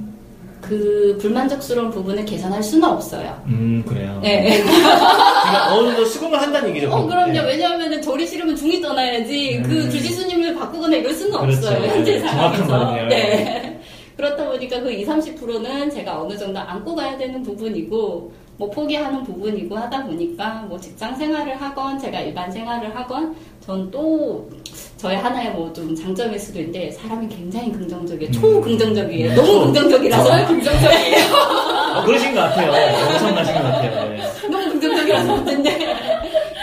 S2: 그 불만족스러운 부분을 개선할 수는 없어요.
S1: 음 그래요.
S2: 네.
S1: 그러니까 어느 정도 수긍을 한다는 얘기죠.
S2: 어, 그럼요.
S1: 네.
S2: 왜냐하면 절이 싫으면 중이 떠나야지
S1: 음.
S2: 그 주지수님을 바꾸거나 이럴 수는
S1: 그렇죠.
S2: 없어요. 현재
S1: 네, 정확한
S2: 상황에서.
S1: 말이네요.
S2: 네. 그렇다 보니까 그 20, 30%는 제가 어느 정도 안고 가야 되는 부분이고 뭐 포기하는 부분이고 하다 보니까 뭐 직장 생활을 하건 제가 일반 생활을 하건 전 또 저의 하나의 뭐 좀 장점일 수도 있는데 사람이 굉장히 긍정적이에요.
S1: 음.
S2: 초긍정적이에요.
S1: 네.
S2: 너무
S1: 초-
S2: 긍정적이라서
S3: 저는 긍정적이에요.
S1: 어, 그러신 것 같아요. 엄청나신 것 같아요. 네.
S2: 너무 긍정적이라서 문제인데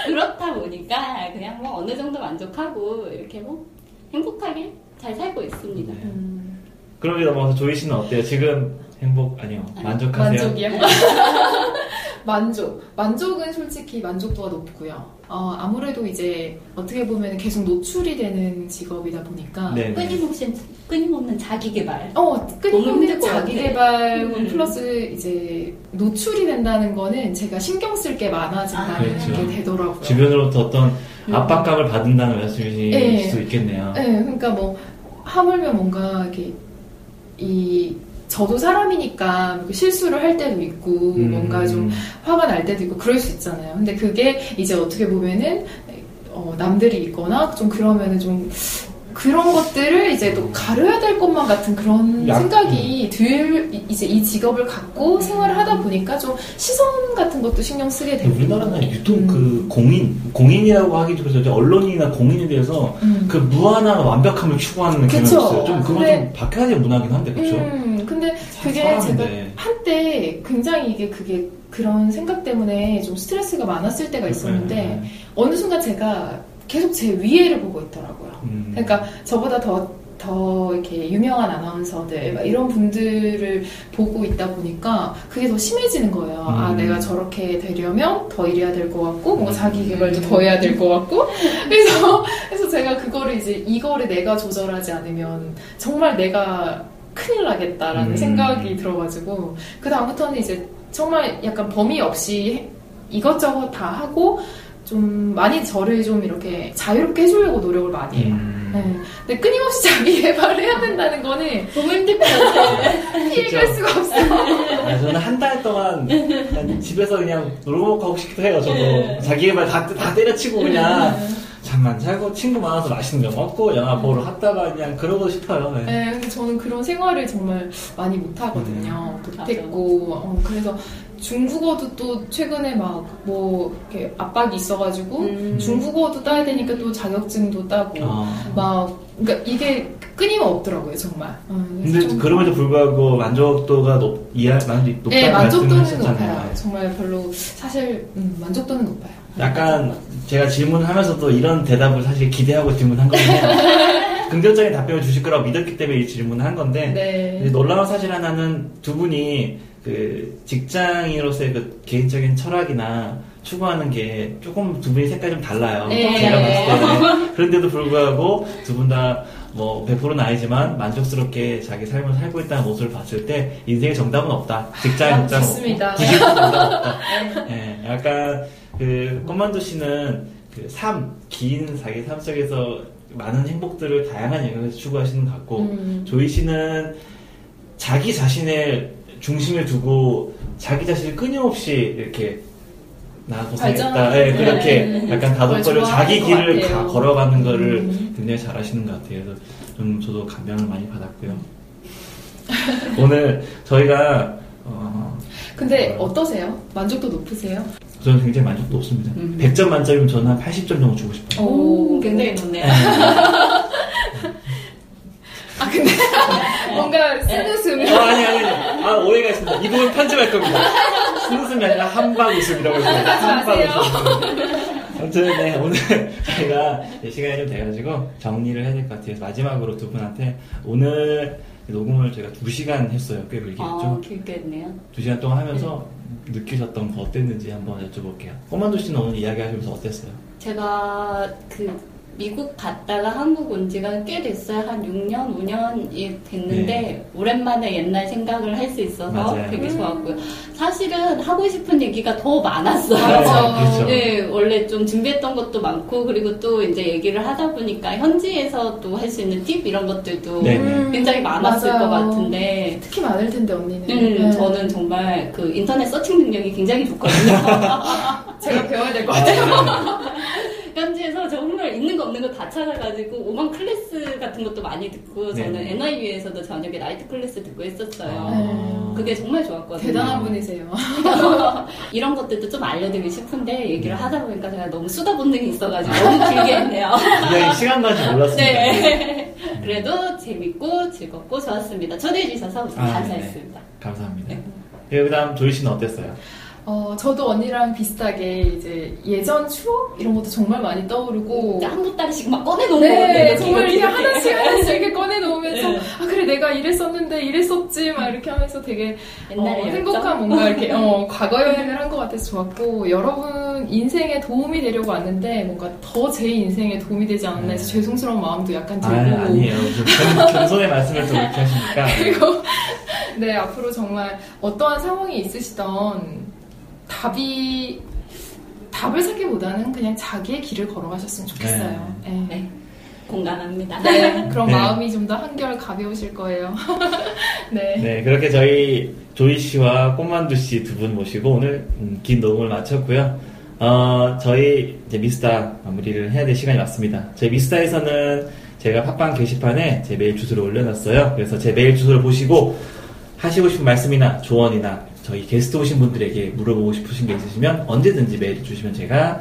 S2: 그렇다 보니까 그냥 뭐 어느 정도 만족하고 이렇게 뭐 행복하게 잘 살고 있습니다.
S1: 네.
S3: 음,
S1: 그러면 넘어가서 조이 씨는 어때요? 지금 행복 아니요 만족하세요?
S3: 만족이요? 만족. 만족은 솔직히 만족도가 높고요. 어, 아무래도 이제 어떻게 보면 계속 노출이 되는 직업이다 보니까
S1: 네. 네.
S2: 끊임없이 끊임없는 자기 개발.
S3: 어, 끊임없는 자기. 개발
S2: 음.
S3: 플러스 이제 노출이 된다는 거는 제가 신경 쓸 게 많아진다는
S2: 아,
S1: 그렇죠.
S3: 게 되더라고요.
S1: 주변으로부터 어떤
S3: 음.
S1: 압박감을 받는다는 말씀이실
S3: 네.
S1: 수도 있겠네요.
S3: 네, 그러니까 뭐 하물며 뭔가 이렇게 이 저도 사람이니까 그 실수를 할 때도 있고
S1: 음.
S3: 뭔가 좀 화가 날 때도 있고 그럴 수 있잖아요. 근데 그게 이제 어떻게 보면은 어, 남들이 있거나 좀 그러면은 좀 그런 것들을 이제 또 가려야 될 것만 같은 그런
S1: 약-
S3: 생각이 들 이- 이제 이 직업을 갖고 생활을 하다 보니까 좀 시선 같은 것도 신경 쓰게 되고
S1: 우리나라는 유통
S3: 음.
S1: 그 공인 공인이라고 하기도 그래서 언론이나 공인에 대해서
S3: 음.
S1: 그 무한한 완벽함을 추구하는 경향이. 있어요. 좀 그건
S3: 근데-
S1: 좀 바뀌어야 될 문화긴 한데 그렇죠.
S3: 음, 근데 그게
S1: 사람인데.
S3: 제가 한때 굉장히 이게 그게 그런 생각 때문에 좀 스트레스가 많았을 때가 있었는데
S1: 네.
S3: 어느 순간 제가 계속 제 위에를 보고 있더라고요.
S1: 음.
S3: 그러니까 저보다 더, 더 이렇게 유명한 아나운서들, 막 이런 분들을 보고 있다 보니까 그게 더 심해지는 거예요. 아,
S1: 음.
S3: 내가 저렇게 되려면 더 일해야 될 것 같고, 뭔가
S1: 음.
S3: 자기 개발도 더 해야 될 것 같고. 그래서, 그래서 제가 그거를 이제, 이거를 내가 조절하지 않으면 정말 내가 큰일 나겠다라는
S1: 음.
S3: 생각이 들어가지고, 그 다음부터는 이제 정말 약간 범위 없이 이것저것 다 하고, 좀 많이 저를 좀 이렇게 자유롭게 해주려고 노력을 많이 해요.
S1: 음.
S3: 네. 근데 끊임없이 자기 개발을 해야 된다는 거는
S2: 너무 힘들 것 같아요.
S3: 피해갈 수가 없어요.
S1: 아, 저는 한 달 동안 그냥 집에서 그냥 놀고 먹고 하고 싶기도 해요. 저도
S2: 네.
S1: 자기 개발 다, 다 때려치고 그냥 잠만 자고 친구 많아서 맛있는 거 먹고 영화 보러 갔다가 그냥 그러고 싶어요. 네.
S3: 네, 근데 저는 그런 생활을 정말 많이 못 하거든요.
S1: 음.
S3: 못했고, 어, 그래서 중국어도 또 최근에 막 뭐 이렇게 압박이 있어가지고
S2: 음.
S3: 중국어도 따야 되니까 또 자격증도 따고
S1: 아.
S3: 막 그러니까 이게 끊임없더라고요 정말. 어, 그래서
S1: 근데
S3: 좀-
S1: 그럼에도 불구하고 만족도가 높, 이해, 만족, 높다고
S3: 네 만족도는. 높아요. 정말 별로 사실 음, 만족도는 높아요.
S1: 약간 제가 질문하면서도 이런 대답을 사실 기대하고 질문한 거예요. 긍정적인 답변을 주실 거라고 믿었기 때문에 이 질문을 한 건데
S3: 네.
S1: 놀라운 사실 하나는 두 분이 그 직장인으로서의 그 개인적인 철학이나 추구하는 게 조금 두 분이 색깔이 좀 달라요.
S2: 네.
S1: 제가 봤을 때. 그런데도 불구하고 두 분 다 뭐 100%는 아니지만 만족스럽게 자기 삶을 살고 있다는 모습을 봤을 때 인생의 정답은 없다. 직장의
S3: 아,
S1: 정답은. 없다. 90% 정답은 없다. 예, 약간 그 꼬만도 씨는 그 삶, 긴 자기 삶 속에서 많은 행복들을 다양한 영역에서 추구하시는 것 같고
S3: 음.
S1: 조이 씨는 자기 자신의 중심을 두고 자기 자신을 끊임없이 이렇게 나 고생했다. 예, 그렇게
S3: 네.
S1: 약간 다독거려 자기 길을
S3: 것
S1: 가-. 걸어가는 거를
S3: 음.
S1: 굉장히 잘하시는 것 같아요. 그래서 좀 저도 감명을 많이 받았고요. 오늘 저희가 어,
S3: 근데 어 떠세요? 만족도 높으세요?
S1: 저는 굉장히 만족도 없습니다.
S2: 음.
S1: 100점 만점이면 저는 한 80점 정도 주고 싶어요.
S2: 오, 굉장히 높네요.
S3: 아 근데 뭔가 쓴웃음이
S1: 어, 아니, 아니, 아니. 아, 오해가 있습니다. 이 부분 편집할 겁니다. 쓴웃음이 아니라 한방 웃음이라고 했어요. 한방 웃음. 아무튼, 네, 오늘 저희가 시간이 좀 돼가지고 정리를 해야 될 것 같아요. 마지막으로 두 분한테 오늘 녹음을 저희가 두 시간 했어요. 꽤 길게
S2: 아,
S1: 했죠.
S2: 길게 했네요.
S1: 두 시간 동안 하면서 느끼셨던 거 어땠는지 한번 여쭤볼게요. 꼬만도 씨는 오늘 이야기하시면서 어땠어요?
S2: 제가 그 미국 갔다가 한국 온 지가 꽤 됐어요. 한 6년, 5년이 됐는데
S1: 네.
S2: 오랜만에 옛날 생각을 할 수 있어서
S1: 맞아요.
S2: 되게
S3: 음.
S2: 좋았고요. 사실은 하고 싶은 얘기가 더 많았어요.
S3: 맞아.
S1: 그렇죠.
S2: 네, 원래 좀 준비했던 것도 많고 그리고 또 이제 얘기를 하다 보니까 현지에서 또 할 수 있는 팁 이런 것들도
S1: 네.
S3: 음,
S2: 굉장히 많았을
S3: 맞아요.
S2: 것 같은데
S3: 특히 많을 텐데 언니는
S2: 음,
S3: 네.
S2: 저는 정말 그 인터넷 서칭 능력이 굉장히 좋거든요.
S3: 제가 배워야 될것
S1: 아,
S3: 같아요.
S2: 현지에서 정말 있는 거 없는 거 다 찾아가지고 오만 클래스 같은 것도 많이 듣고 저는
S1: 네네.
S2: NIU에서도 저녁에 나이트 클래스 듣고 했었어요.
S1: 아.
S2: 그게 정말 좋았거든요.
S3: 대단한 분이세요.
S2: 이런 것들도 좀 알려드리고 싶은데 얘기를 하다 보니까 제가 너무 수다 본능이 있어가지고 너무 길게 했네요.
S1: 굉장히 시간 가지 몰랐습니다.
S2: 네. 그래도 재밌고 즐겁고 좋았습니다. 초대해 주셔서
S1: 아,
S2: 감사했습니다.
S1: 감사합니다.
S2: 네.
S1: 네, 그 다음 조이 씨는 어땠어요?
S3: 어, 저도 언니랑 비슷하게 이제 예전 추억 이런 것도 정말 많이 떠오르고
S2: 이제 한 보따리씩 막 꺼내놓은
S3: 네,
S2: 거거든요.
S3: 정말 이게 하나씩 하나씩 이렇게 꺼내놓으면서
S2: 네.
S3: 아 그래 내가 이랬었는데 이랬었지 막 이렇게 하면서 되게
S2: 옛날에
S3: 어? 행복한 뭔가 이렇게 어, 과거 여행을 한 것 같아서 좋았고 여러분 인생에 도움이 되려고 왔는데 뭔가 더 제 인생에 도움이 되지 않았나 해서
S1: 네.
S3: 죄송스러운 마음도 약간
S1: 아,
S3: 들고
S1: 아니에요. 좀 겸- 겸손의 말씀을 또 이렇게 하시니까.
S3: 그리고 네 앞으로 정말 어떠한 상황이 있으시던 답이 답을 찾기보다는 그냥 자기의 길을 걸어가셨으면 좋겠어요. 네.
S2: 네, 공감합니다.
S3: 네, 그런
S1: 네.
S3: 마음이 좀 더 한결 가벼우실 거예요. 네.
S1: 네, 그렇게 저희 조이 씨와 꽃만두 씨 두 분 모시고 오늘 음, 긴 녹음을 마쳤고요. 어, 저희 이제 미스타 마무리를 해야 될 시간이 왔습니다. 저희 미스타에서는 제가 팟빵 게시판에 제 메일 주소를 올려놨어요. 그래서 제 메일 주소를 보시고 하시고 싶은 말씀이나 조언이나 저희 게스트 오신 분들에게 물어보고 싶으신 게 있으시면 언제든지 메일 주시면 제가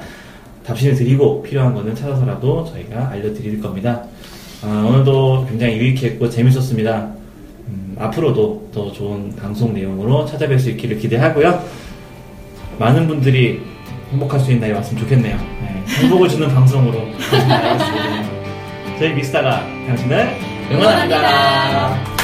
S1: 답신을 드리고 필요한 거는 찾아서라도 저희가 알려드릴 겁니다. 아, 오늘도 굉장히 유익했고 재밌었습니다. 음, 앞으로도 더 좋은 방송 내용으로 찾아뵐 수 있기를 기대하고요. 많은 분들이 행복할 수 있는 날이 왔으면 좋겠네요. 네, 행복을 주는 방송으로. 저희 미스타가 당신을 응원합니다.
S2: 응원합니다.